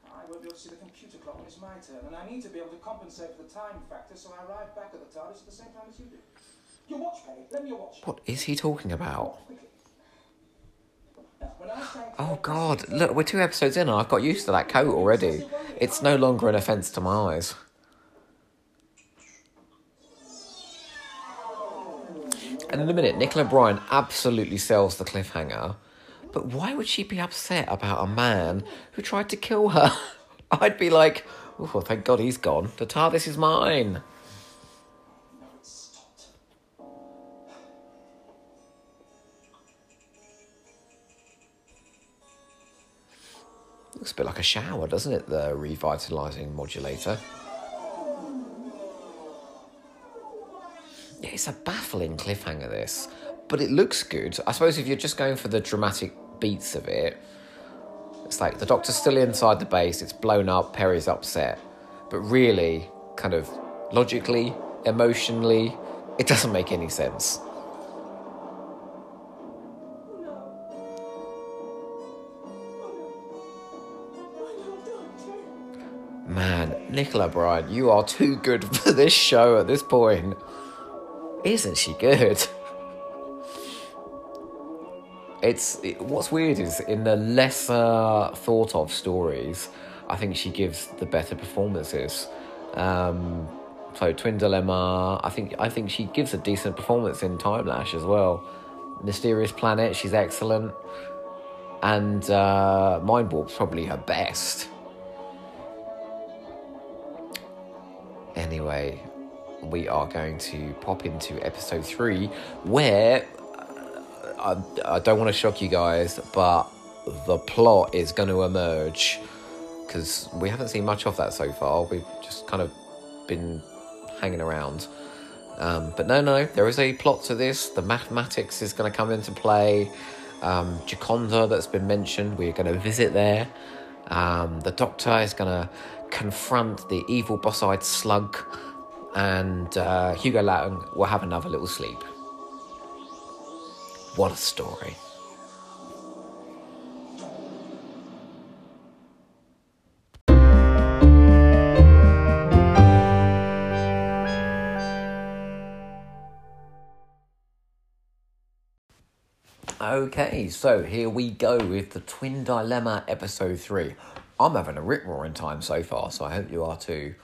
I won't be able to see the computer clock when it's my turn, and I need to be able to compensate for the time factor, so I arrive back at the TARDIS at the same time as you do. Your watch, Peri. Lend me your watch. What is he talking about? Quickly. Now, when I say Oh god, look, we're two episodes in and I've got used to that coat already. It's no longer an offence to my eyes. And in a minute, Nicola Bryant absolutely sells the cliffhanger. But why would she be upset about a man who tried to kill her? I'd be like, oh, thank God he's gone. Ta this is mine. Looks a bit like a shower, doesn't it? The revitalizing modulator. Yeah, it's a baffling cliffhanger, this, but it looks good. I suppose if you're just going for the dramatic beats of it, it's like the doctor's still inside the base, it's blown up, Peri's upset. But really, kind of logically, emotionally, it doesn't make any sense. Man, Nicola Bryant, you are too good for this show at this point. Isn't she good? It's it, what's weird is in the lesser thought of stories, I think she gives the better performances. Um, so Twin Dilemma, I think I think she gives a decent performance in Time Lash as well. Mysterious Planet, she's excellent, and uh, Mind Warp's probably her best. Anyway, we are going to pop into episode three, where I, I don't want to shock you guys, but the plot is going to emerge because we haven't seen much of that so far. We've just kind of been hanging around. Um, but no, no, there is a plot to this. The mathematics is going to come into play. Um, that's been mentioned, we're going to visit there. Um, the Doctor is going to confront the evil boss-eyed slug, and uh, Hugo Loughton will have another little sleep. What a story! Okay, so here we go with the Twin Dilemma episode 3. I'm having a rip roaring time so far, so I hope you are too.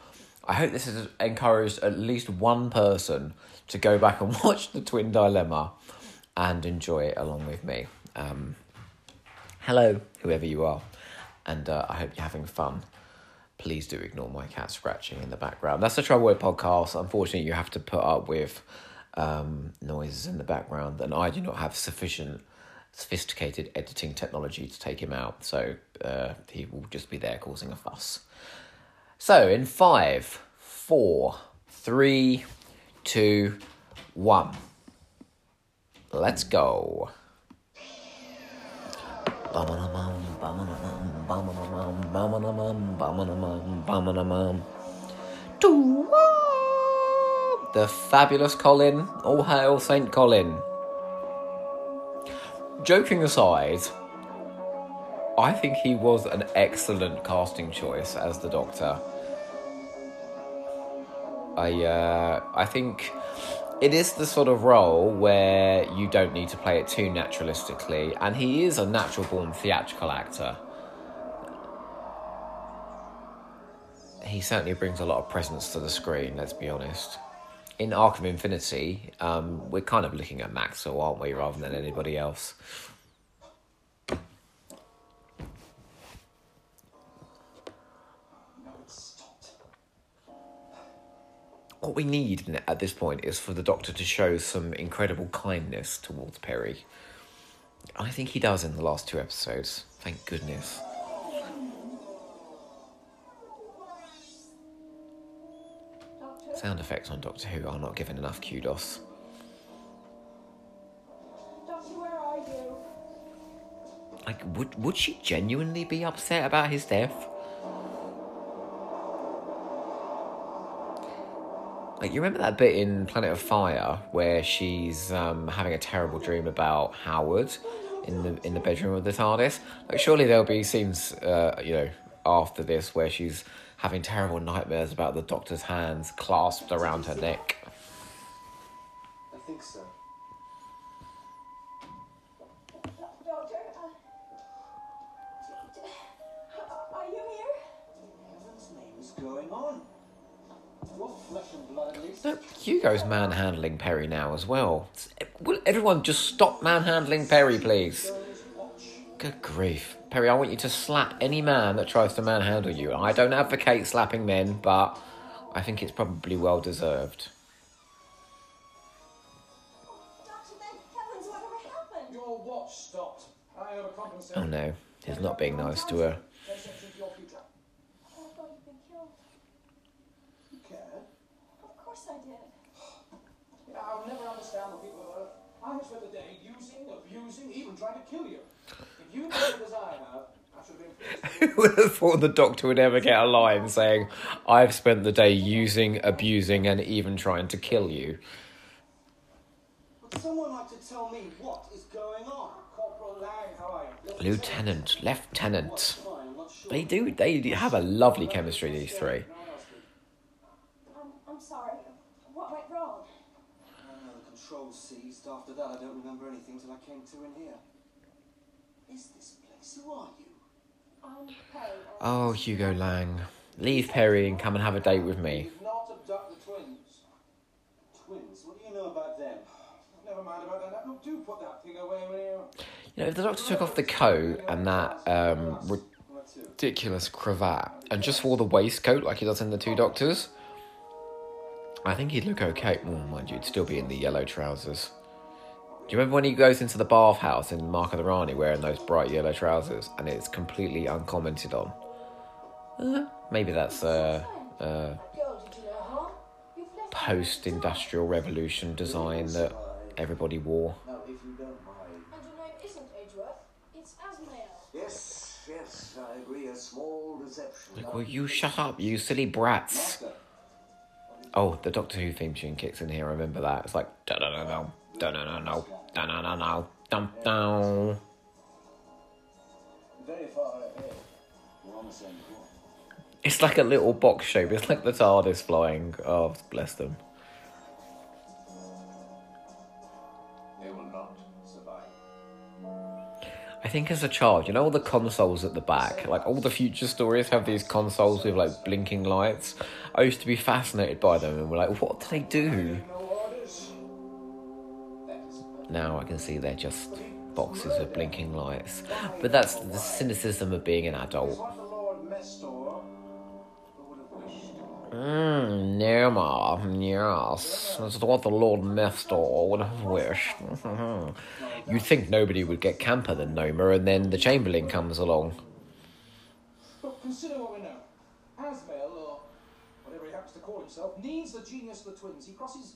I hope this has encouraged at least one person to go back and watch the Twin Dilemma and enjoy it along with me. Um, hello, whoever you are, and uh, I hope you're having fun. Please do ignore my cat scratching in the background. That's the Trouble podcast. Unfortunately, you have to put up with um, noises in the background, and I do not have sufficient sophisticated editing technology to take him out, so uh, he will just be there causing a fuss. So, in five, four, three, two, one, let's go. The fabulous Colin. All hail St. Colin. Joking aside, I think he was an excellent casting choice as the Doctor. I uh, I think it is the sort of role where you don't need to play it too naturalistically, and he is a natural born theatrical actor. He certainly brings a lot of presence to the screen, let's be honest. In Arc of Infinity, um, we're kind of looking at Maxil, aren't we, rather than anybody else. What we need at this point is for the Doctor to show some incredible kindness towards Peri. I think he does in the last two episodes. Thank goodness. Sound effects on Doctor Who are not given enough kudos. Doctor, where are you? Like, would would she genuinely be upset about his death? Like you remember that bit in Planet of Fire where she's um, having a terrible dream about Howard in the in the bedroom of the TARDIS. Like surely there'll be scenes, uh, you know, after this where she's having terrible nightmares about the Doctor's hands clasped around her neck. I think so. Doctor, uh, are you here? Heaven's name is going on. What flesh and blood? Look, Hugo's manhandling Peri now as well. Will everyone just stop manhandling Peri, please? Good grief. Peri, I want you to slap any man that tries to manhandle you. I don't advocate slapping men, but I think it's probably well deserved. Doctor, thank heavens, whatever happened? Your watch stopped. I overcompensated. Oh no, he's not being nice to her. There's a spent the day using, abusing, even trying to kill you. If you did as I have, I should have been Who would have thought the doctor would ever get a line saying, I've spent the day using, abusing, and even trying to kill you? Would someone like to tell me what is going on? Corporal Lang, how are you? Lieutenant, Lieutenant. Fine, I'm not sure. They do, they have a lovely chemistry, these three. I'm, I'm sorry. What went wrong? Uh, the control seized. After that, I don't remember anything till I came to in here. Is this place? Who are you? I'm Peri. Oh, Hugo Lang. Leave Peri and come and have a date with me. Did not abduct the twins. Twins? What do you know about them? Never mind about that. No, do put that thing away when you. You know, if the doctor took off the coat and that um, ridiculous cravat and just wore the waistcoat like he does in the two doctors, I think he'd look okay. Oh, mind you, he'd still be in the yellow trousers. Do you remember when he goes into the bathhouse in Mark of the Rani wearing those bright yellow trousers and it's completely uncommented on? Uh, maybe that's a? You've left post industrial revolution design that everybody wore. Like, will you shut up, you silly brats? Oh, the Doctor Who theme tune kicks in here. I remember that. It's like da da da da da da da Very far ahead. We're on the same course. It's like a little box shape. It's like the TARDIS flying. Oh, bless them. They will not survive. I think as a child, you know all the consoles at the back, like all the future stories have these consoles with like blinking lights. I used to be fascinated by them and we're like, what do they do? Now I can see they're just boxes of blinking lights. But that's the cynicism of being an adult. Mmm, Noma, yes. That's what the Lord Mestor would have wished. You'd think nobody would get camper than Noma, and then the Chamberlain comes along. But consider what we know. Azmael, or whatever he happens to call himself, needs the genius of the twins. He crosses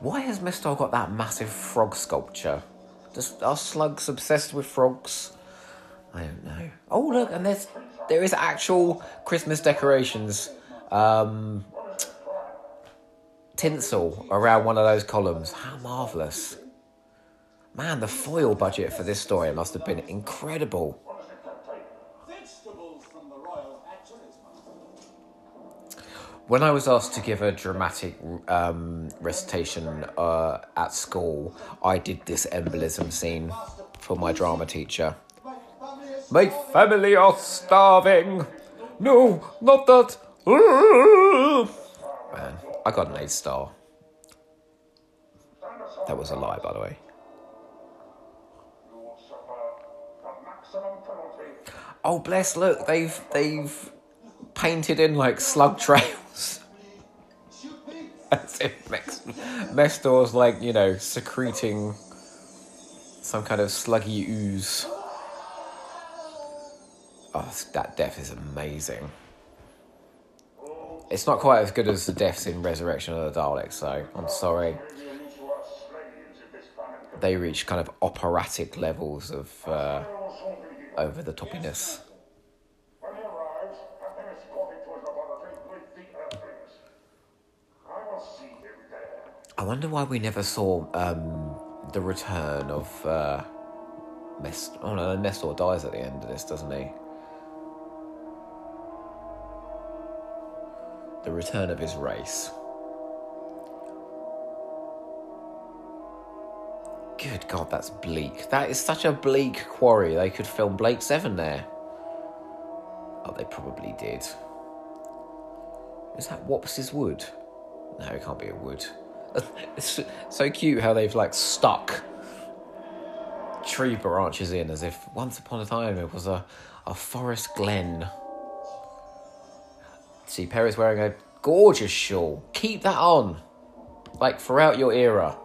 Why has Mestor got that massive frog sculpture? Just are slugs obsessed with frogs? I don't know. Oh look, and there's there is actual Christmas decorations, um, tinsel around one of those columns. How marvelous! Man, the foil budget for this story must have been incredible. When I was asked to give a dramatic um, recitation uh, at school, I did this embolism scene for my drama teacher. My family are starving. No, not that. Man, I got an A star. That was a lie, by the way. Oh, bless! Look, they've they've painted in like slug trails. Mex- Mestor's like you know secreting some kind of sluggy ooze. Oh, that death is amazing. It's not quite as good as the deaths in Resurrection of the Daleks, so I'm sorry. They reach kind of operatic levels of uh, over the toppiness. When he arrives, have him escorted to his laboratory with the Earthlings. I will see him there. I wonder why we never saw um, the return of uh, Mest. Oh no, Mestor dies at the end of this, doesn't he? The return of his race. Good God, that's bleak. That is such a bleak quarry. They could film Blake Seven there. Oh, they probably did. Is that Wops's wood? No, it can't be a wood. It's so cute how they've like stuck tree branches in as if once upon a time it was a, a forest glen. See, Peri's wearing a gorgeous shawl. Keep that on. Like throughout your era.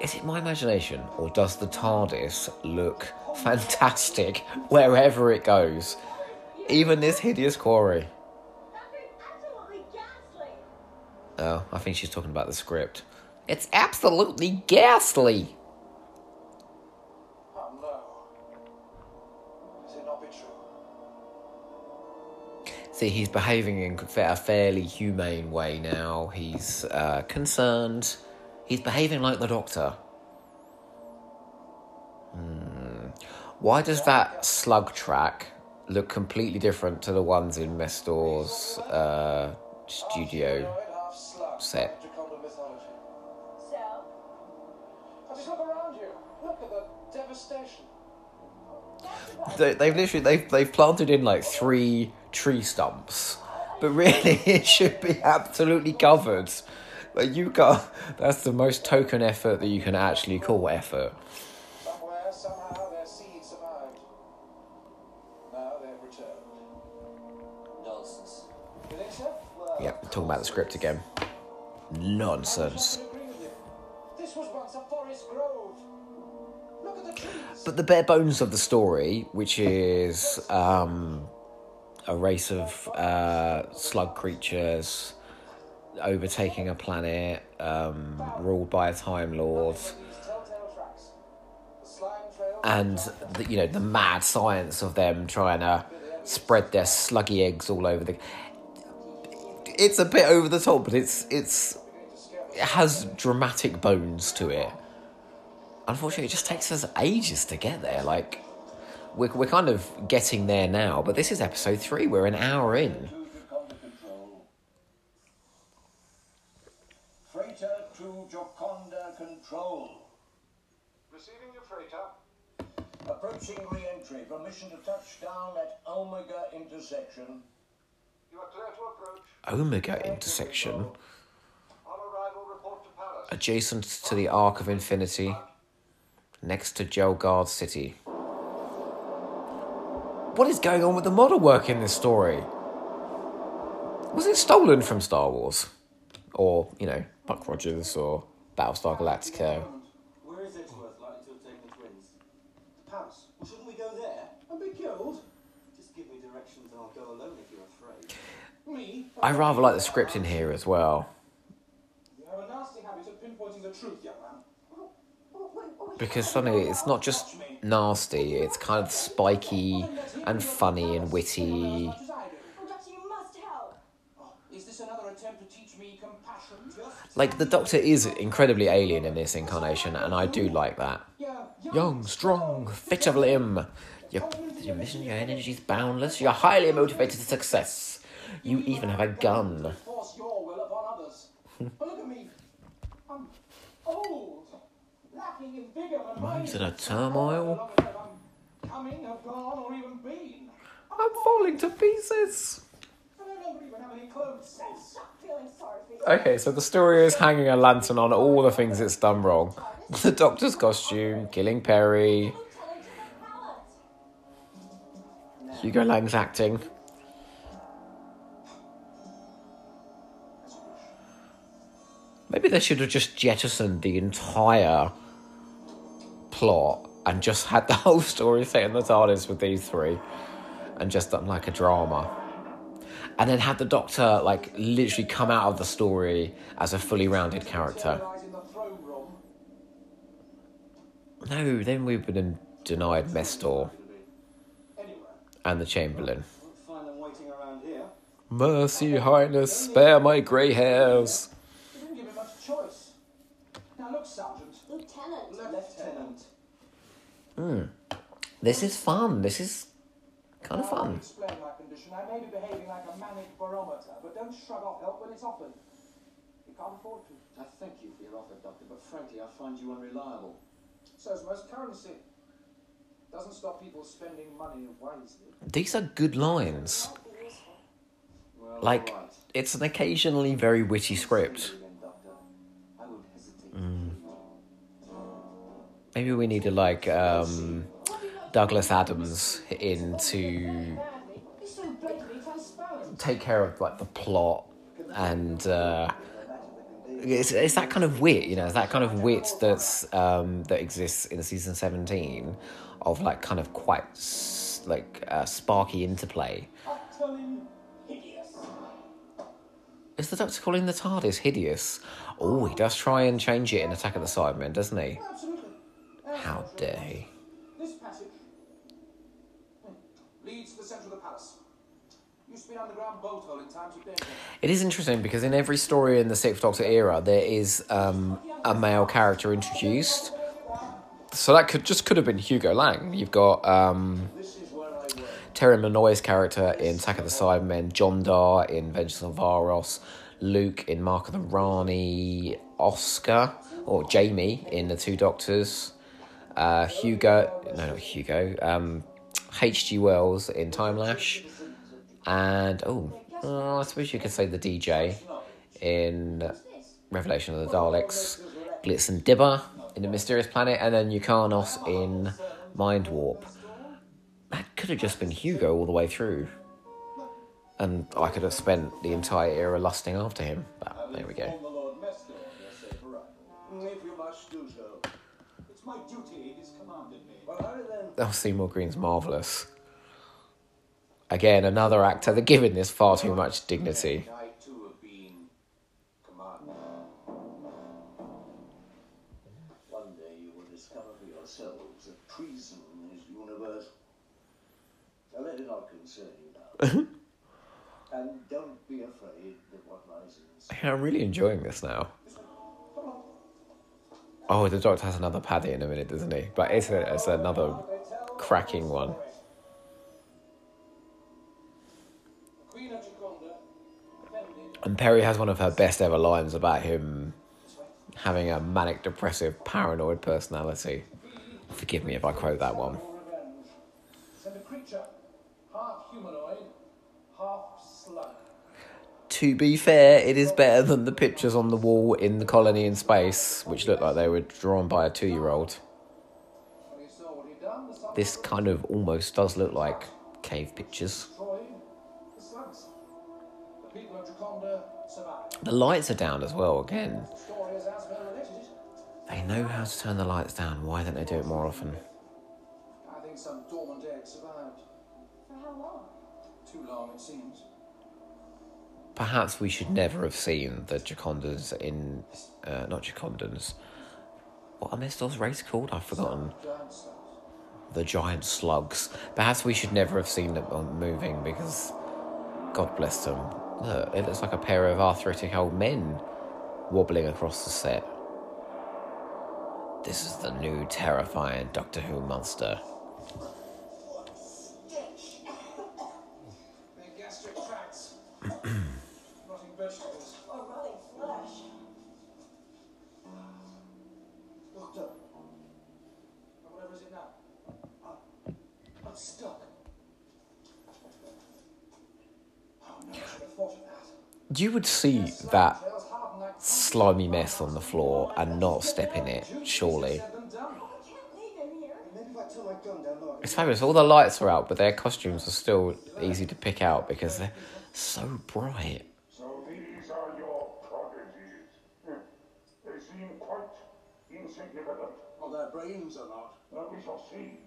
Is it my imagination, or does the TARDIS look fantastic wherever it goes? Even this hideous quarry. Oh, I think she's talking about the script. It's absolutely ghastly. No. Does it not be true? See, he's behaving in a fairly humane way now. He's uh, concerned. He's behaving like the doctor. Hmm. Why does that slug track look completely different to the ones in Mestor's uh, studio Half slug, set? Jaconda mythology. So, Now just look around you. Look at the devastation. They, they've literally they've they've planted in like three tree stumps, but really it should be absolutely covered. But you got that's the most token effort that you can actually call effort. Somewhere, somehow, their seed survived. Now they've returned. Nonsense. You think so? Yep, talking about the script again. Nonsense. I agree with you. This was once a forest grove. Look at the trees. But the bare bones of the story, which is um, a race of uh, slug creatures overtaking a planet, um, ruled by a time lord, These telltale tracks. The slime trail. and the, you know the mad science of them trying to spread their sluggy eggs all over the. It's a bit over the top, but it's it's it has dramatic bones to it. Unfortunately, it just takes us ages to get there. Like we're we're kind of getting there now, but this is episode three. We're an hour in. To Jaconda control. Freighter to Jaconda control. Receiving your freighter. Approaching re-entry. Permission to touch down at Omega intersection. You are clear to approach. Omega intersection, On arrival, report to Palace. Adjacent to the Arc of Infinity, next to Gelgard City. What is going on with the model work in this story? Was it stolen from Star Wars? Or, you know, Buck Rogers or Battlestar Galactica? Where is Edgeworth likely to have taken the twins? The Palace. Well, shouldn't we go there? And be killed. Just give me directions and I'll go alone if you're afraid. Me. I rather like the script in here as well. You have a nasty habit of pinpointing the truth, young man. Because suddenly it's not just nasty, it's kind of spiky and funny and witty. Much as I do. Doctor, you must help. Is this another attempt to teach me compassion? Just Like, the Doctor is incredibly alien in this incarnation, and I do like that. Young, strong, fit of limb. Your, your mission, your energy is boundless. You're highly motivated to success. You even have a gun. Minds in a turmoil. I'm coming, have gone, or even been. I'm falling to pieces. I no longer even have any clothes. Stop feeling sorry for yourself. Okay, so the story is hanging a lantern on all the things it's done wrong. The Doctor's costume, killing Peri, Lieutenant to the palace. Hugo Lang's acting. Maybe they should have just jettisoned the entire plot and just had the whole story set in the TARDIS with these three and just done like a drama. And then had the Doctor like literally come out of the story as a fully rounded character. Terrorise in the throne room. No, then we would have denied Mestor and the Chamberlain. Won't find them waiting around here. Mercy, Highness, spare my grey hairs. You didn't give him much choice. Now look, Sergeant. Lieutenant. Lieutenant. This is fun. This is kind of Now, I'll fun. explain my condition. I may be behaving like a manic barometer, but don't shrug off help when it's offered. You can't afford to. I thank you for your offer, Doctor, but frankly, I find you unreliable. So's most currency. Doesn't stop people spending money wisely. These are good lines. Well, Like, all right. it's an occasionally very witty script. Maybe we needed like um, Douglas Adams in to take care of like the plot and uh, it's, it's that kind of wit, you know, it's that kind of wit that's um, that exists in season seventeen of like kind of quite like uh, sparky interplay. Is the Doctor calling the TARDIS hideous? Oh, he does try and change it in Attack of the Cybermen, doesn't he? How dare he? This passage hmm, leads to the centre of the palace. Used to be an underground boat hole in times of danger. It is interesting because in every story in the Sixth Doctor era, there is um, a male character introduced. So that could just could have been Hugo Lang. You've got um, Terry Molloy's character in Attack of the Cybermen, Jondar in Vengeance of Varos, Luke in Mark of the Rani, Oscar or Jamie in The Two Doctors, uh, Hugo, no, not Hugo, um, H.G. Wells in Timelash, and oh, uh, I suppose you could say the DJ in Revelation of the Daleks, Glitz and Dibber in The Mysterious Planet, and then Yrcanos in Mindwarp. That could have just been Hugo all the way through. And I could have spent the entire era lusting after him. But there we go. Oh, Seymour Green's marvellous. Again, another actor. They're giving this far too much dignity. I too have been commanded. One day you will discover for yourselves that treason is universal. Now let it not concern you now. and don't be afraid of what lies inside. I'm really enjoying this now. Oh, the Doctor has another paddy in a minute, doesn't he? But it's, a, it's another cracking one. And Peri has one of her best ever lines about him having a manic depressive paranoid personality. Forgive me if I quote that one. To be fair, it is better than the pictures on the wall in the colony in space, which looked like they were drawn by a two year old. When he saw what he'd done, the sun This kind of almost does look like cave pictures. the lights are down as well, again. They know how to turn the lights down. Why don't they do it more often? I think some dormant egg survived. For how long? Too long, it seems. Perhaps we should never have seen the Jacondas in. Uh, not Jacondans. What are Mestor's race called? I've forgotten. The giant slugs. Perhaps we should never have seen them moving because. God bless them. Look, it looks like a pair of arthritic old men wobbling across the set. This is the new terrifying Doctor Who monster. Their gastric tracts. Rotting vegetables. Or rotting flesh. Doctor. Now, whatever is it now? I'm stuck. Oh no, I should have thought of that. You would see that Tails harden like slimy mess on the floor and not step in it, surely. said and done. I can't leave him here. Maybe if I turn my gun down low. It's fabulous. All the lights are out, but their costumes are still easy to pick out because they're so bright. So these are your prodigies. They seem quite insignificant. Well, their brains are not. Well, we shall see.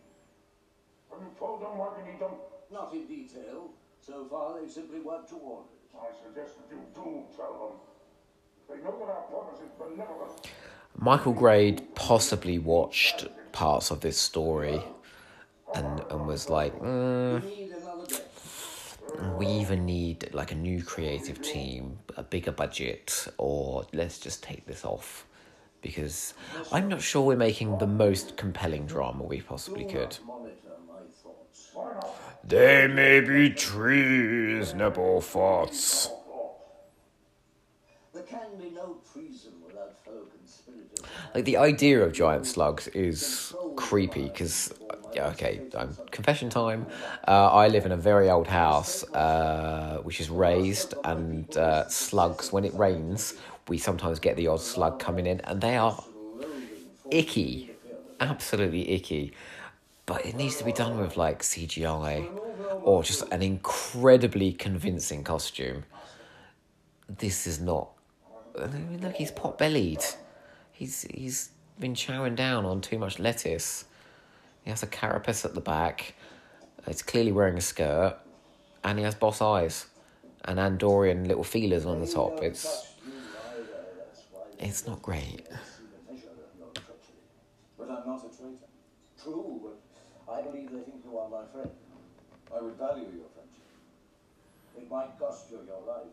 Have you told them why we need them? Not in detail. So far, they've simply worked to orders. Michael Grade possibly watched parts of this story and, and was like, mm, we either need like a new creative team, a bigger budget, or let's just take this off. Because I'm not sure we're making the most compelling drama we possibly could. There may be fellow conspirators. Like the idea of giant slugs is creepy because, okay, um, confession time. Uh, I live in a very old house uh, which is raised, and uh, slugs. When it rains, we sometimes get the odd slug coming in, and they are icky. absolutely icky. But it needs to be done with like CGI or just an incredibly convincing costume. This is not. I mean, look, he's pot bellied. He's he's been chowing down on too much lettuce. He has a carapace at the back. He's clearly wearing a skirt, and he has boss eyes, and Andorian little feelers on the top. It's it's not great. But I'm not a traitor. True, I believe they think you are my friend. I would value your friendship. It might cost you your life.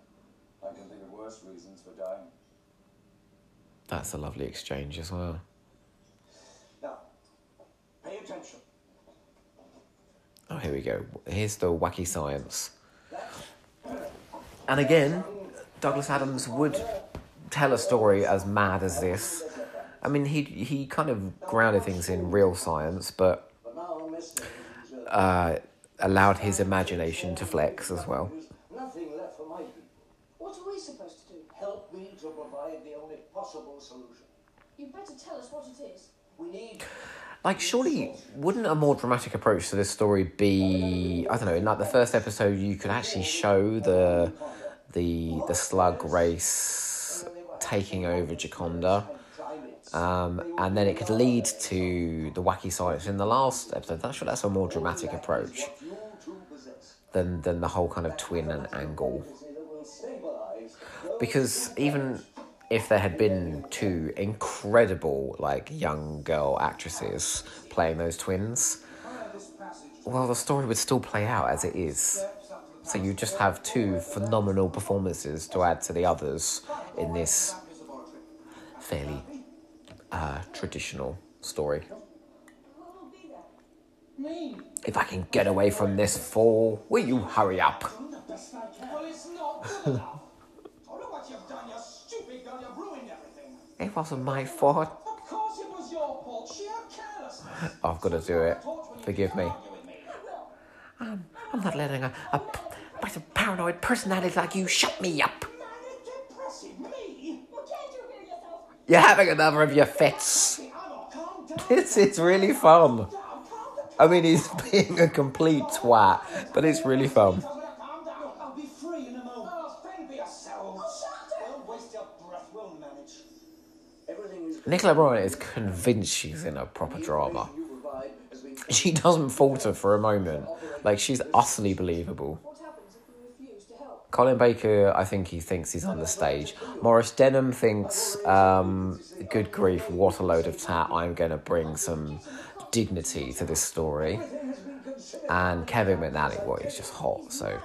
I can think of worse reasons for dying. That's a lovely exchange as well. Now, pay attention. Oh, here we go. Here's the wacky science. And again, Douglas Adams would tell a story as mad as this. I mean, he he kind of grounded things in real science, but But now, Mr. uh, allowed his imagination to flex as well. Nothing left for my people. What are we supposed to do? Help me to provide the only possible solution. You better tell us what it is. We need Like, surely, wouldn't a more dramatic approach to this story be? I don't know. In like the first episode, you could actually show the the the slug race taking over Jaconda, um, and then it could lead to the wacky science in the last episode. That's that's a more dramatic approach than than the whole kind of twin and angle. Because even if there had been two incredible like young girl actresses playing those twins well the story would still play out as it is so you just have two phenomenal performances to add to the others in this fairly uh, traditional story if i can get away from this fall will you hurry up it wasn't my fault i've got to do it forgive me. I'm, I'm not letting a, a, a paranoid personality like you shut me up. Manic depressive. Me? Well, can't you hear yourself? You're having another of your fits. It's, it's really fun. I mean, he's being a complete twat, but it's really fun. Nicola Bryant is convinced she's in a proper drama. She doesn't falter for a moment. Like, she's utterly believable. What happens if we refuse to help? Colin Baker, I think he thinks he's on the stage. Maurice Denham thinks, um, good grief, what a load of tat. I'm going to bring some dignity to this story. And Kevin McNally, well, he's just hot, so.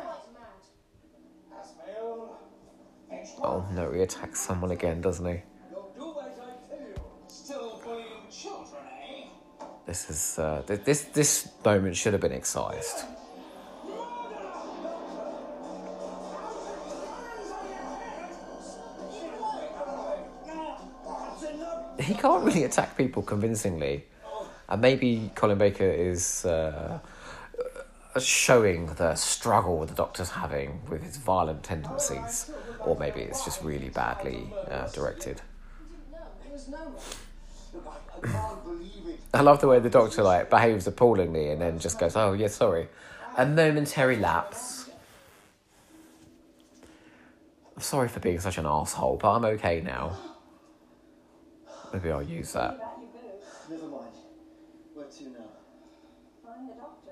Oh no, he attacks someone again, doesn't he? This is, uh, th- this, this moment should have been excised. He can't really attack people convincingly. And maybe Colin Baker is uh, showing the struggle the doctor's having with his violent tendencies. Or maybe it's just really badly uh, directed. I love the way the doctor like behaves appallingly and then just goes, "Oh yeah, sorry." A momentary lapse. I'm sorry for being such an asshole, but I'm okay now. Maybe I'll use that. That you both. Never mind. Where to now? Find the doctor.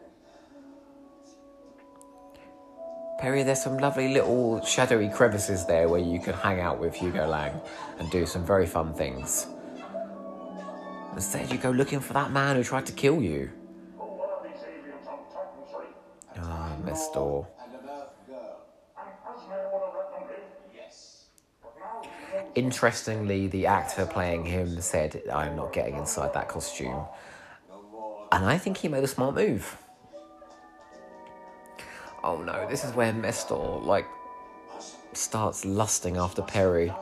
Peri, there's some lovely little shadowy crevices there where you can hang out with Hugo Lang and do some very fun things. Instead, you go looking for that man who tried to kill you. Who are these aliens on Titan 3? Ah, Mestor. And an Earth girl. And Azmael would have let them live? Yes. But now he knows Interestingly, the actor playing him said, I'm not getting inside that costume. And I think he made a smart move. Oh no, this is where Mestor, like, starts lusting after Peri.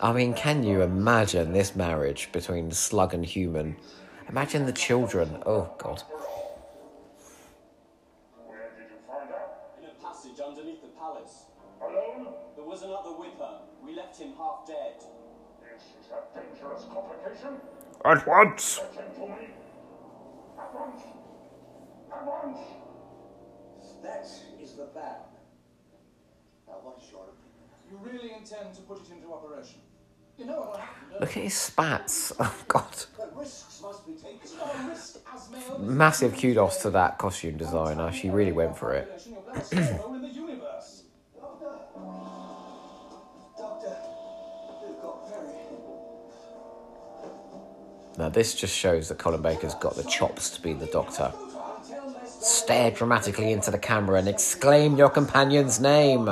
I mean, can you imagine this marriage between slug and human? Imagine the children. Oh god. At once! Attend to me. At once. That is the plan. Now, what is your opinion? You really intend to put it into operation? You know what will happen, Look at his spats. Oh, God. But risks must be taken. It's not a risk, Azmael. Massive kudos to that costume designer. She really went for it. Now, this just shows that Colin Baker's got the chops to be the doctor. Stare dramatically into the camera and exclaim your companion's name.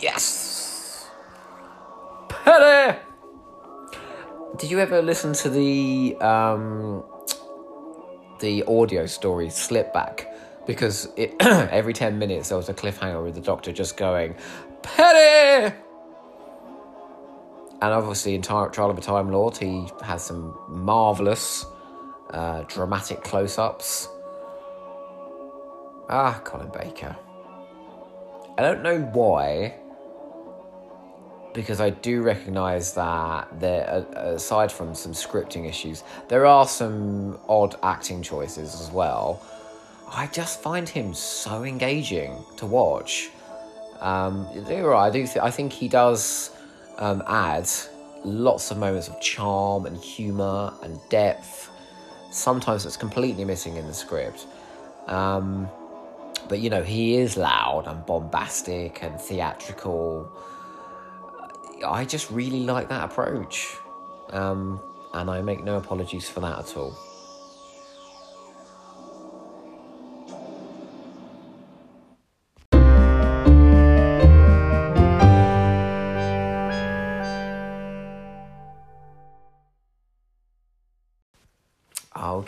Yes! Peri! Did you ever listen to the um, the audio story Slipback? Because it, every 10 minutes there was a cliffhanger with the doctor just going, Peri! And obviously, in Tri- Trial of a Time Lord, he has some marvellous uh, dramatic close ups. Ah, Colin Baker. I don't know why, because I do recognise that there, aside from some scripting issues, there are some odd acting choices as well. I just find him so engaging to watch. Um, you're right. I do. Th- I think he does um, add lots of moments of charm and humour and depth. Sometimes it's completely missing in the script. Um, but you know, he is loud and bombastic and theatrical. I just really like that approach. Um, and I make no apologies for that at all.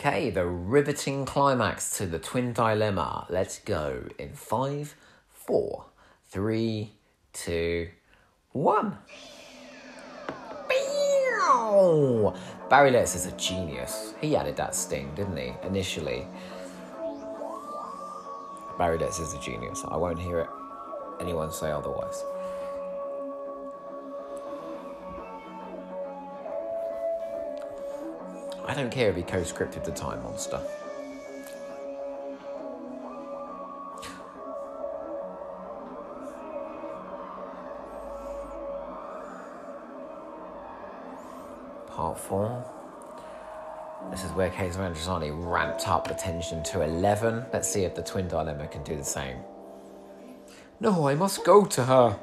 Okay, the riveting climax to the twin dilemma. Let's go in five, four, three, two, one. Meow! Barry Letts is a genius. He added that sting, didn't he, initially? Barry Letts is a genius. I won't hear it anyone say otherwise. I don't care if he co-scripted the Time Monster. Part four. This is where Caves of Androzani ramped up the tension to 11. Let's see if the Twin Dilemma can do the same. No, I must go to her.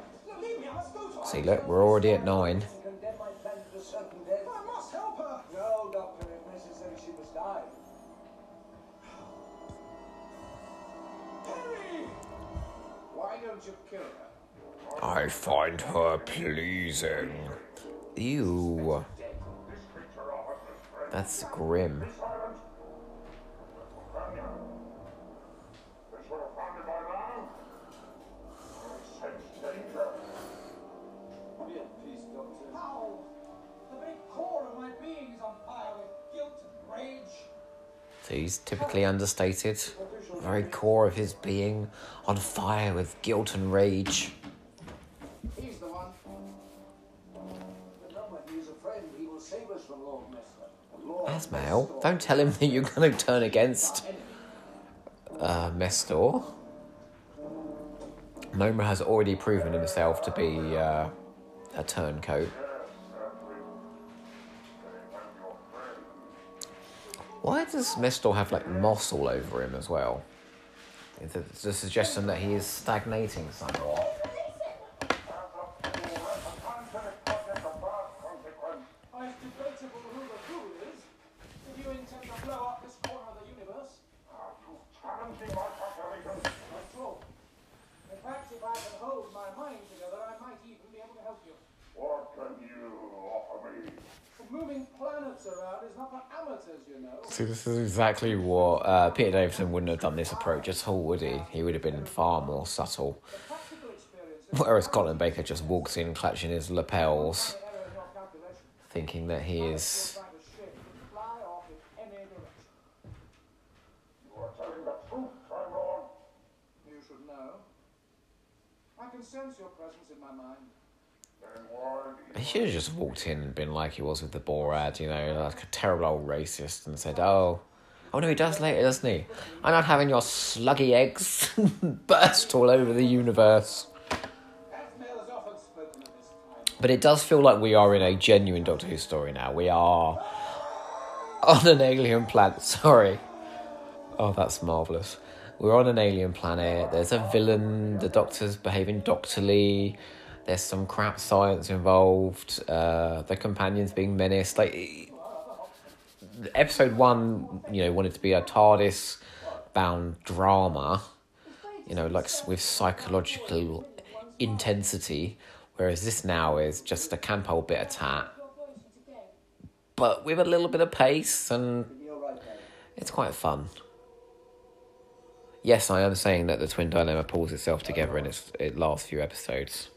See, look, we're already at 9. Guilt and That's grim. he's typically understated. The very core of his being on fire with guilt and rage. Don't tell him that you're going to turn against uh, Mestor. Noma has already proven himself to be uh, a turncoat. Why does Mestor have like moss all over him as well? Is it the suggestion that he is stagnating somewhat? Oh, it's debatable who the who is. If you intend to blow up this corner of the universe, Challenging my calculations. that's all. In fact, if I can hold my mind together, I might even be able to help you. What can you offer me? Moving planets around is not for amateurs, you know. See, this is exactly what uh, Peter Davison wouldn't have done this approach at all, would he? He would have been far more subtle. Whereas Colin Baker just walks in clutching his lapels, error in your calculation. thinking that he is. Trying to ship could fly off in any direction. You are telling the truth, You should know. I can sense your presence in my mind. He should have just walked in and been like he was with the Borad, you know, like a terrible old racist, and said, "Oh, oh no, he does later, doesn't he? I'm not having your sluggy eggs burst all over the universe." But it does feel like we are in a genuine Doctor Who story now. We are on an alien planet. Sorry. Oh, that's marvelous. We're on an alien planet. There's a villain. The Doctor's behaving doctorly. There's some crap science involved. Uh, the companions being menaced. Like episode one, you know, wanted to be a TARDIS bound drama. You know, like with psychological intensity, whereas this now is just a camp old bit of tat, but with a little bit of pace, and it's quite fun. Yes, I am saying that the twin dilemma pulls itself together in its, its last few episodes.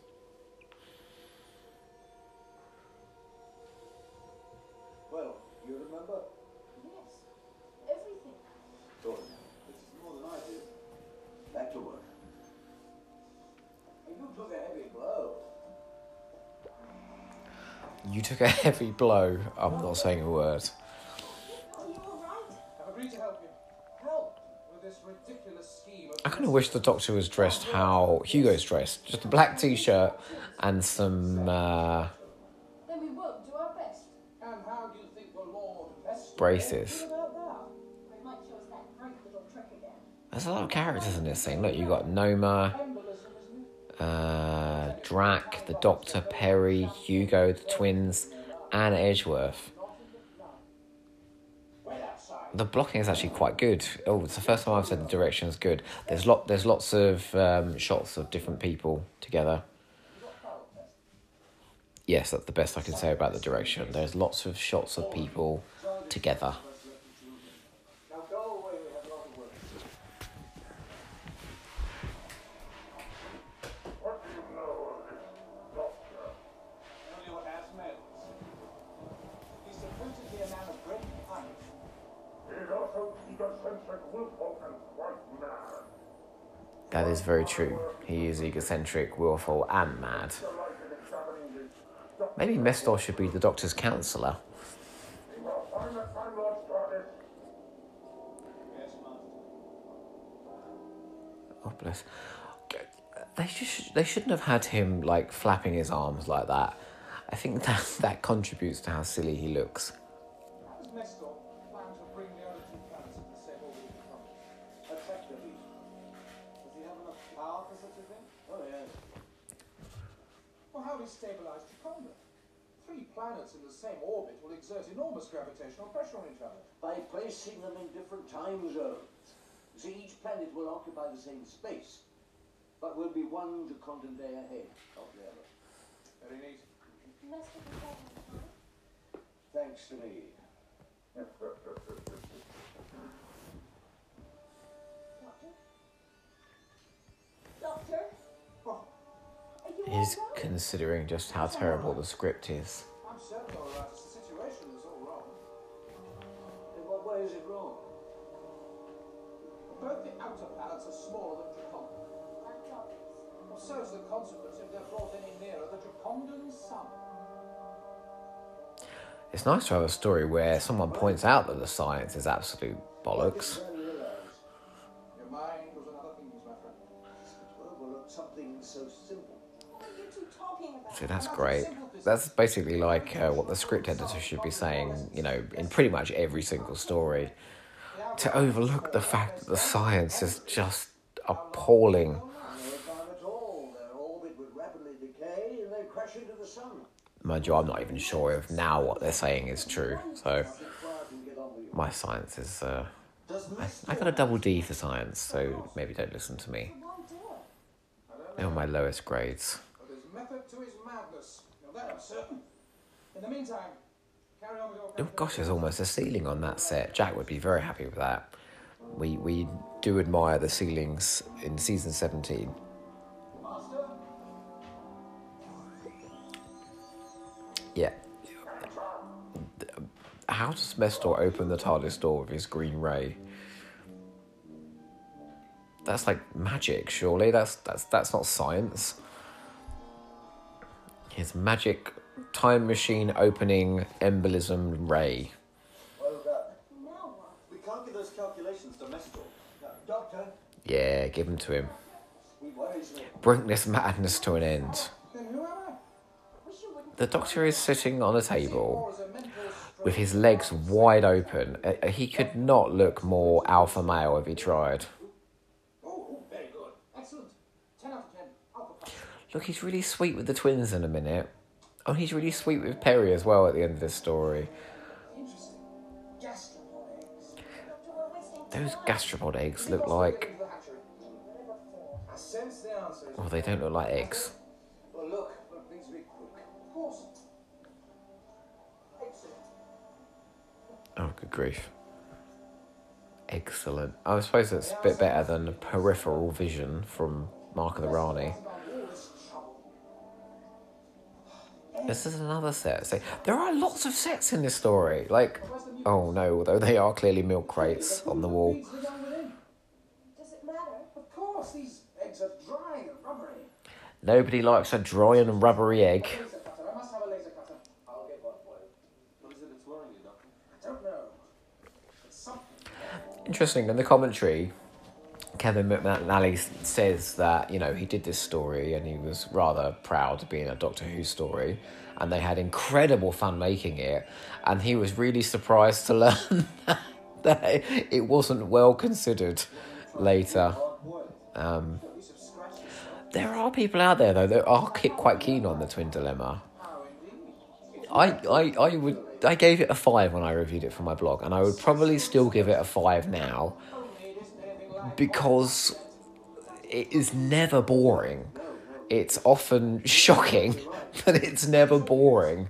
You took a heavy blow. I'm not saying a word. I kind of wish the Doctor was dressed how Hugo's dressed. Just a black t shirt and some uh, braces. There's a lot of characters in this thing. Look, you've got Noma? Uh, Drak, the Doctor, Peri, Hugo, the twins, and Edgeworth. The blocking is actually quite good. Oh, it's the first time I've said the direction is good. There's lot, there's lots of um, shots of different people together. Yes, that's the best I can say about the direction. There's lots of shots of people together. Now go away, we have a lot of work. What do you know of this doctor? Only what has medals. He's supposed to be a man of great punch. He's also egocentric, willful, and quite mad. That is very true. He is egocentric, willful, and mad. Maybe Mestor should be the Doctor's counsellor. Oh bless. They just they shouldn't have had him like flapping his arms like that. I think that that contributes to how silly he looks. Well, how do stabilize Jaconda? Three planets in the same orbit will exert enormous gravitational pressure on each other. By placing them in different time zones. You see, each planet will occupy the same space, but will be one Jacondan day ahead of the other. Very neat. Must have been better than time. Thanks to me. Doctor? Doctor? He's considering just how terrible the script is. I'm certain all right. It's the situation that's all wrong. In what way is it wrong? Both the outer planets are smaller than Jaconda. Well, so is the consequence if they're brought any nearer the sun. It's nice to have a story where someone points out that the science is absolute bollocks. That's great. That's basically like uh, what the script editor should be saying, you know, in pretty much every single story. To overlook the fact that the science is just appalling. Mind you, I'm not even sure if now what they're saying is true. So my science is. Uh, I, I got a double D for science, so maybe don't listen to me. Why? They're my lowest grades. But there's method to his madness. Now that I'm certain. In the meantime, carry on with your Oh gosh, there's almost a ceiling on that set. Jack would be very happy with that. We we do admire the ceilings in season 17. Yeah. How does Mestor open the TARDIS door with his green ray? that's like magic. Surely that's that's that's not science. His magic time machine opening embolism ray. Well. We can't give those calculations to Mestor. Now, Doctor, Yeah, give him to him. we worries me. Bring this madness to an end. Then who am I? Wish you wouldn't. The doctor is sitting on a table Or as a mental stroke. with his legs wide open. Uh, He could not look more alpha male if he tried. Oh, oh, very good. Excellent. 10 out of 10. Alpha pass. Look, he's really sweet with the twins in a minute. Oh, he's really sweet with Peri as well at the end of this story. Those gastropod eggs look like. Is- Oh, they don't look like eggs. Well. Oh, good grief. Excellent. I suppose that's a bit better than peripheral vision from Mark of the Rani. This is another set. So there are lots of sets in this story. Like, oh no, although they are clearly milk crates on the wall. Does it matter? Of course, these eggs are dry and rubbery. Nobody likes a dry and rubbery egg. Interesting. In the commentary, Kevin McNally says that you know he did this story and he was rather proud to be in a Doctor Who story, and they had incredible fun making it, and he was really surprised to learn that it wasn't well considered later. Um, there are people out there though that are quite keen on the Twin Dilemma. I, I, I would I gave it a five when I reviewed it for my blog, and I would probably still give it a five now Only it isn't anything like because it is never boring. It's often shocking, but it's never boring.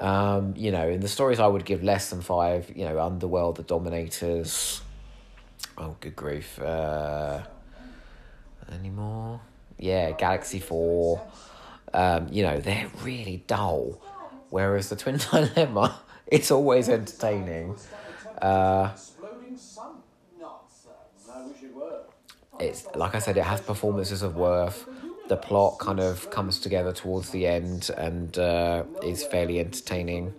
Um, you know, in the stories I would give less than five. You know, Underworld, The Dominators. Oh, good grief! Uh, any more? Yeah, Galaxy Four. Um, you know, they're really dull. Whereas the Twin Dilemma, it's always entertaining. Uh, exploding sun. Nonsense. I wish it were. It's like I said, it has performances of worth. The plot kind of comes together towards the end and uh, is fairly entertaining.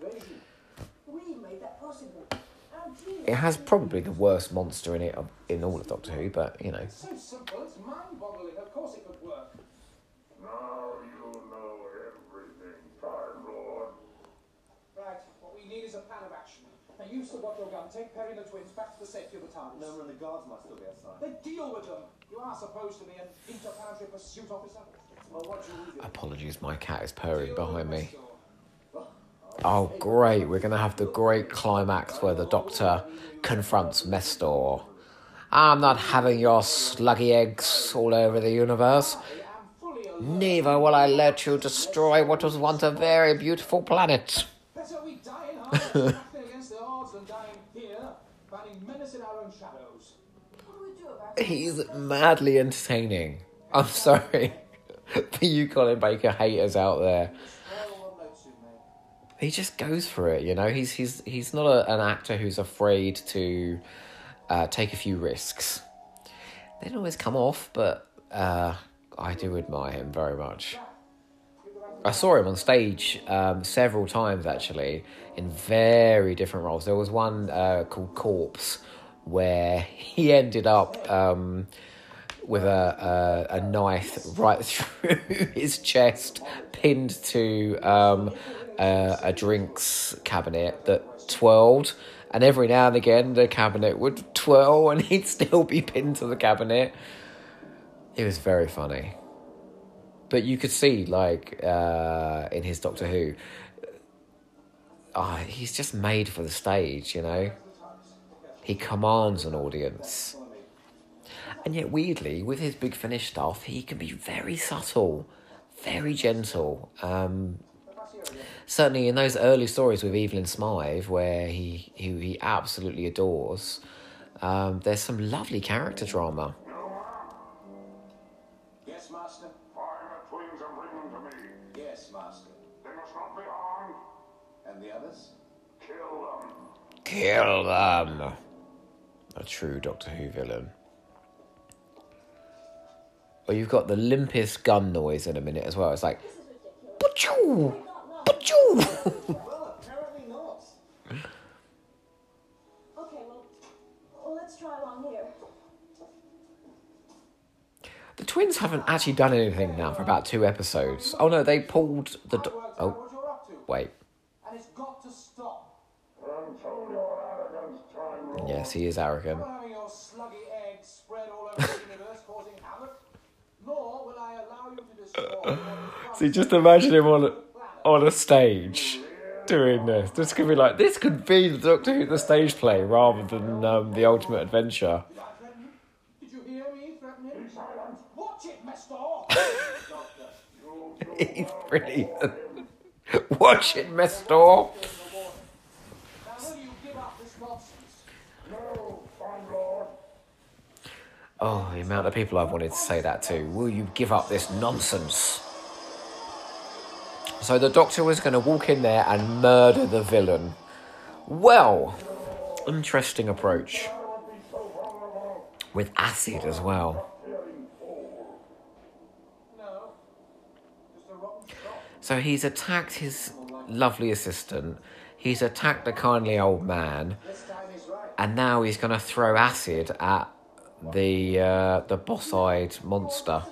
It has probably the worst monster in it in all of Doctor Who, but you know, So simple, it's mind-boggling. Of course it could work. Now you know everything, Time Lord. Right, what we need is a plan of action. Now you've still got your gun. Take Peri and the twins back to the safety of the TARDIS. Noma and the guards might still be outside. Then deal with them. You are supposed to be an interplanetary pursuit officer. Well, what you leave apologies, my cat is purring behind me. Oh, great! We're gonna have the great climax where the Doctor confronts Mestor. I'm not having your sluggy eggs all over the universe. I am fully alert. Neither will I let you destroy what was once a very beautiful planet. He's madly entertaining. I'm sorry for you, Colin Baker haters out there. He just goes for it, you know. He's he's he's not a, an actor who's afraid to uh, take a few risks. They don't always come off, but uh, I do admire him very much. I saw him on stage um, several times actually in very different roles. There was one uh, called Corpse where he ended up um, with a, a a knife right through his chest, pinned to um, a, a drinks cabinet that twirled. And every now and again, the cabinet would twirl, and he'd still be pinned to the cabinet. It was very funny but you could see like uh, in his Doctor Who, ah, he's just made for the stage, you know. He commands an audience, and yet weirdly, with his big finish stuff, he can be very subtle, very gentle. Um, certainly in those early stories with Evelyn Smythe, where he who he absolutely adores, um, there's some lovely character drama. Yes, Master? Find the twins and bring them to me. Yes, Master. They must not be harmed. And the others? Kill them. Kill them. A true Doctor Who villain. Or you've got the limpest gun noise in a minute as well. It's like, Pachoo! Pachoo! Well, apparently not. Okay, well, well, let's try along here. the twins haven't actually done anything now for about two episodes. Oh no, they pulled the. Do- oh, what you're up to. wait. And it's got to stop. To is arrogant. See, just imagine him on a, on a stage doing this. This could be like this could be the Doctor Who the stage play rather than um, the Ultimate Adventure. Did you? Hear me threaten him? Silence. Watch it, Mestor! Doctor, you, you He's brilliant. Watch it, Mestor. Now will you give up this nonsense? no, Time Lord. Oh, the amount of people I've wanted to say that to. Will you give up this nonsense? So the Doctor was going to walk in there and murder the villain. Well, interesting approach. With acid as well. A. So he's attacked his lovely assistant. He's attacked the kindly old man, and now he's going to throw acid at the uh, the boss-eyed monster.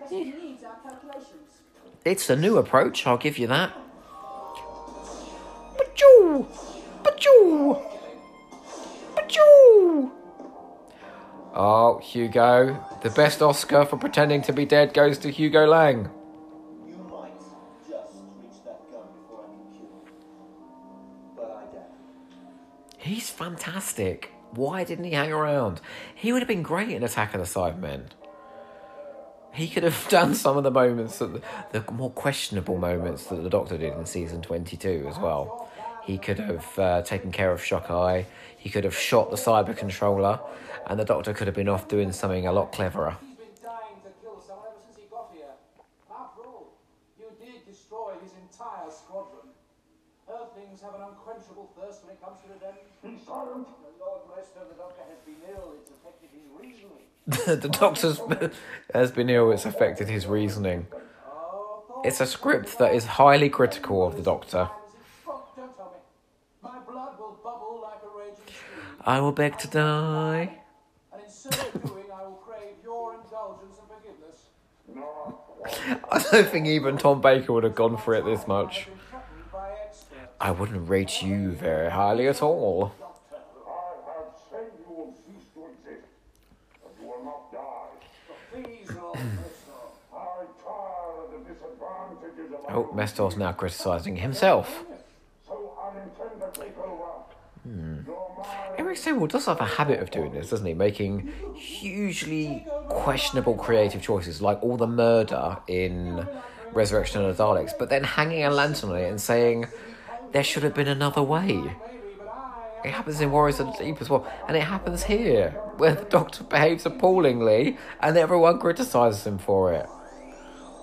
Guess he needs our calculations. It's a new approach. I'll give you that. Pachoo, pachoo, pachoo. Oh, Hugo, the best Oscar for pretending to be dead goes to Hugo Lang. You might just reach that gun before I can kill you. But I doubt. it. He's fantastic. Why didn't he hang around? He would have been great in Attack of the Cybermen. He could have done some of the moments, that the, the more questionable moments that the Doctor did in season 22 as well. He could have uh, taken care of Shockeye. He could have shot the cyber controller, and the Doctor could have been off doing something a lot cleverer. He's been dying to kill someone ever since he got here. You did destroy his entire squadron. Earthlings have an unquenchable thirst when it comes to redemption. Be silent. The Doctor has been ill. It's affected his reasoning. the Doctor's has been ill. It's affected his reasoning. It's a script that is highly critical of the Doctor. I will beg to die. I don't think even Tom Baker would have gone for it this much. I wouldn't rate you very highly at all. I have said you will cease to exist, but you will not die. Please, Lord Mestor. I tire of the disadvantages of my Oh, Mestor's now criticising himself. Mind Eric Saward does have a habit of doing this, doesn't he? Making hugely questionable creative choices, like all the murder in Resurrection of the Daleks, but then hanging a lantern on it and saying there should have been another way. It happens in Warriors of the Deep as well, and it happens here, where the Doctor behaves appallingly and everyone criticises him for it.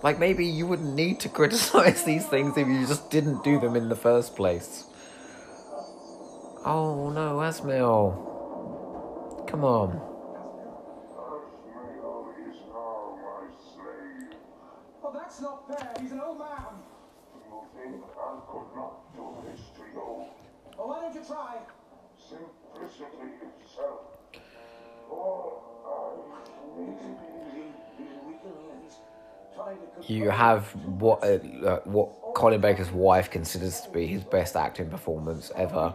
Like, maybe you wouldn't need to criticise these things if you just didn't do them in the first place. Oh no, Azmael. Come on. Azmael is now my slave. Well, that's not fair. He's an old man. You think I could not do this to you? Well, why don't you try? Simplicity itself. For I need You have what uh, what Colin Baker's wife considers to be his best acting performance ever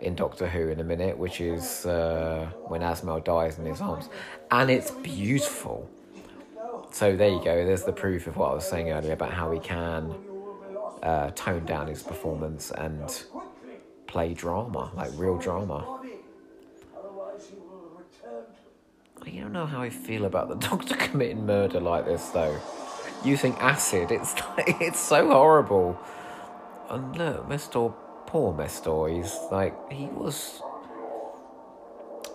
in Doctor Who in a minute, which is uh, when Azmael dies in his arms, and it's beautiful. So there you go. There's the proof of what I was saying earlier about how he can uh, tone down his performance and play drama, like real drama. I don't know how I feel about the Doctor committing murder like this, though. Using acid, it's like it's so horrible. And look, Mestor, poor Mestor, he's like he was.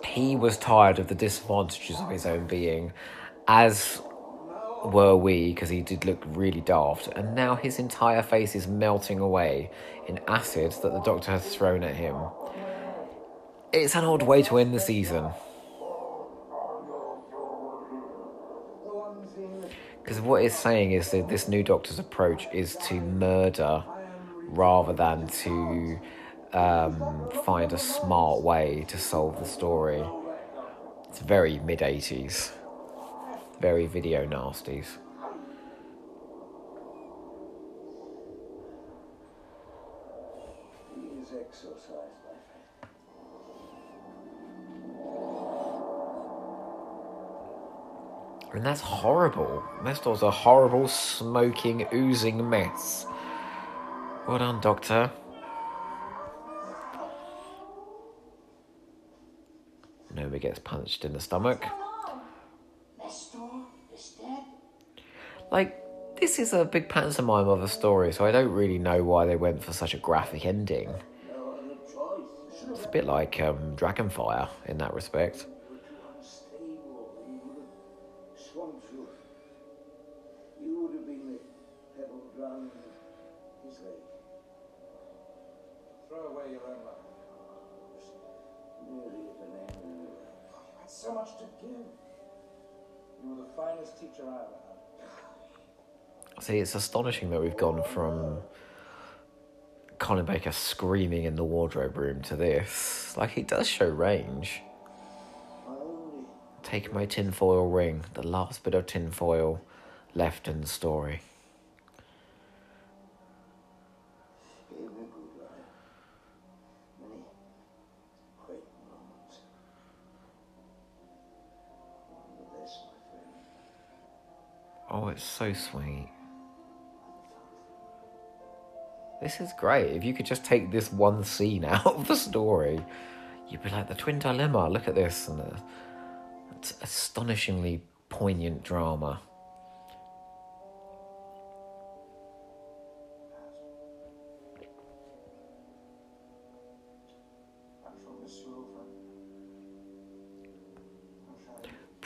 He was tired of the disadvantages of his own being, as were we, because he did look really daft. And now his entire face is melting away in acid that the Doctor has thrown at him. It's an odd way to end the season. Because what it's saying is that this new doctor's approach is to murder rather than to um, find a smart way to solve the story. It's very mid 80s, very video nasties. Please exercise my faith. And that's horrible. Mestor's a horrible, smoking, oozing mess. Well done, Doctor. Nobody gets punched in the stomach. Mestor is dead. Like, this is a big pantomime of a story, so I don't really know why they went for such a graphic ending. No other choice. It's a bit like um, Dragonfire in that respect. You had so much to give. You were the finest teacher I ever had. See, it's astonishing that we've gone from Colin Baker screaming in the wardrobe room to this. Like, he does show range. Take my tinfoil ring, the last bit of tinfoil left in the story. Oh, it's so sweet. This is great. If you could just take this one scene out of the story, you'd be like, the twin dilemma, look at this. And it's astonishingly poignant drama.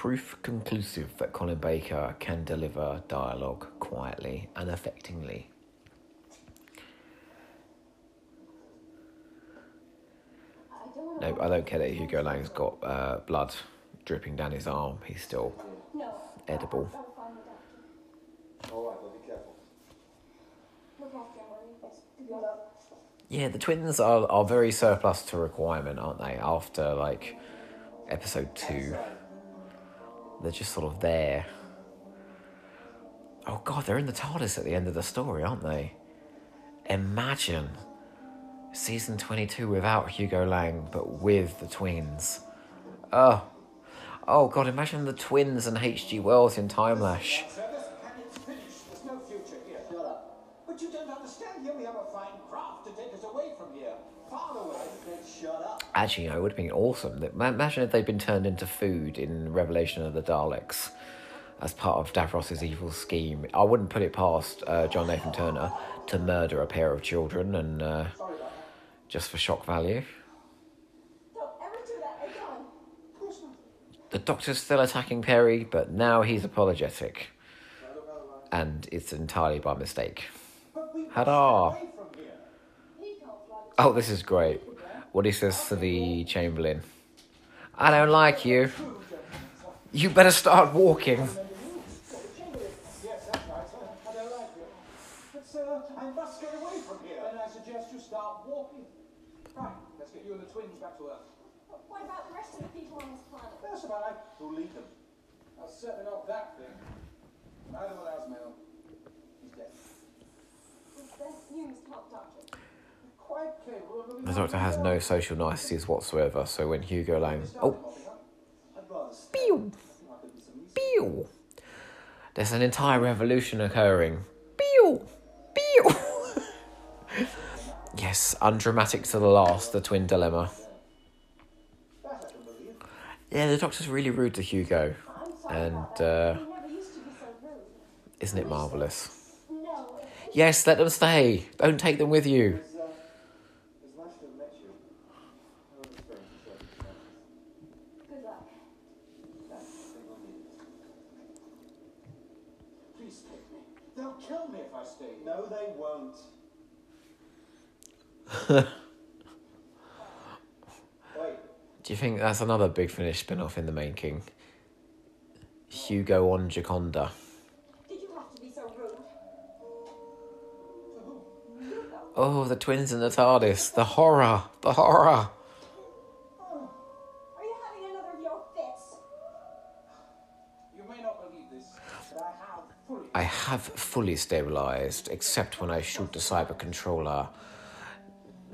Proof conclusive that Colin Baker can deliver dialogue quietly and affectingly. No, I don't care that Hugo Lang's got uh, blood dripping down his arm. He's still edible. Yeah, the twins are, are very surplus to requirement, aren't they? After like episode two, they're just sort of there. Oh god, they're in the TARDIS at the end of the story, aren't they? Imagine season 22 without Hugo Lang, but with the twins. Oh, oh god, imagine the twins and H.G. Wells in Timelash. Actually, no, it would have been awesome. Imagine if they'd been turned into food in Revelation of the Daleks as part of Davros's evil scheme. I wouldn't put it past uh, John Nathan Turner to murder a pair of children and uh, just for shock value. The Doctor's still attacking Peri, but now he's apologetic. And it's entirely by mistake. Fly Oh, this is great. What he says to the Chamberlain I don't like you. You better start walking. Yes, that's right. sir. I don't like you. But, sir, I must get away from here. Then I suggest you start walking. Right, let's get you and the twins back to Earth. What about the rest of the people on this planet? That's about right. Who'll lead them? I'll certainly not that thing. Neither will Azmael. He's dead. Is this news top doctor? Quite capable of living The Doctor has no social niceties whatsoever, so when Hugo Lang. Oh, pew, pew. There's an entire revolution occurring. Pew, pew. yes, undramatic to the last, the twin dilemma. Yeah, the Doctor's really rude to Hugo, and uh, isn't it marvellous? Yes, let them stay. Don't take them with you. Do you think that's another Big Finish spin off in the making? Hugo on Jaconda. Oh, the twins and the TARDIS. The horror. The horror. I have fully stabilized, except when I shoot the cyber controller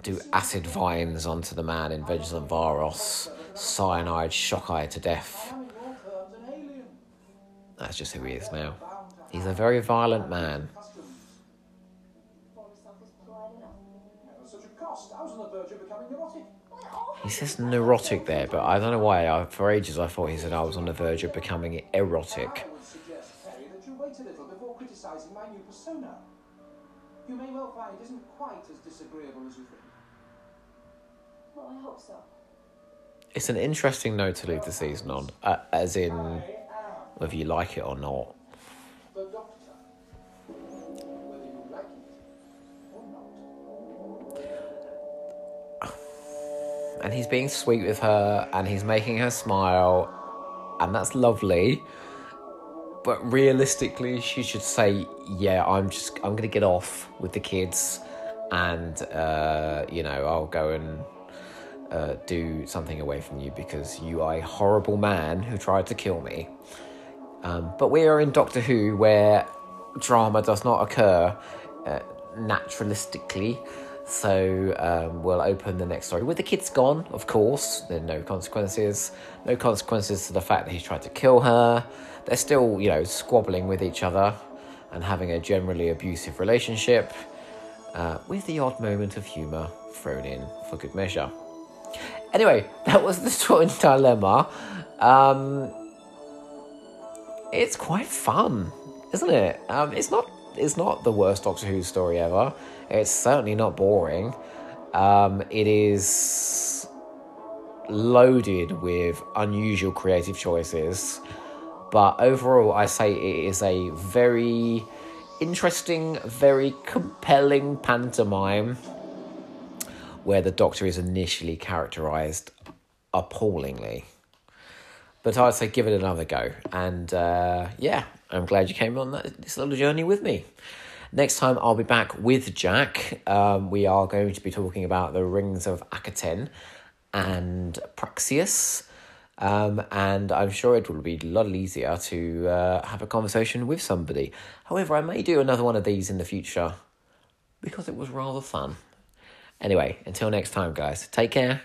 do acid vines onto the man in Vengeance on Varos, cyanide Shockeye to death. That's just who he is now. He's a very violent man. On He says neurotic there, but I don't know why. I, for ages, I thought he said I was on the verge of becoming erotic. You may well find it isn't quite as disagreeable as you think. Well, I hope so. It's an interesting note to leave the season on, uh, as in whether you like it or not. The doctor. Whether you like it or not. And he's being sweet with her, and he's making her smile, and that's lovely. But realistically, she should say, "Yeah, I'm just, I'm gonna get off with the kids, and uh, you know, I'll go and uh, do something away from you because you are a horrible man who tried to kill me." Um, but we are in Doctor Who, where drama does not occur uh, naturalistically. So um, we'll open the next story with the kids gone, of course. There are no consequences. No consequences to the fact that he tried to kill her. They're still, you know, squabbling with each other and having a generally abusive relationship, uh, with the odd moment of humour thrown in for good measure. Anyway, that was the twin dilemma. Um, it's quite fun, isn't it? Um, it's not. It's not the worst Doctor Who story ever. It's certainly not boring. Um, it is loaded with unusual creative choices, but overall, I say it is a very interesting, very compelling pantomime where the Doctor is initially characterized appallingly. But I'd say give it another go. And uh, yeah, I'm glad you came on that, this little journey with me. Next time, I'll be back with Jack. Um, we are going to be talking about the rings of Akhaten and Praxeus. Um, and I'm sure it will be a lot easier to uh, have a conversation with somebody. However, I may do another one of these in the future because it was rather fun. Anyway, until next time, guys, take care.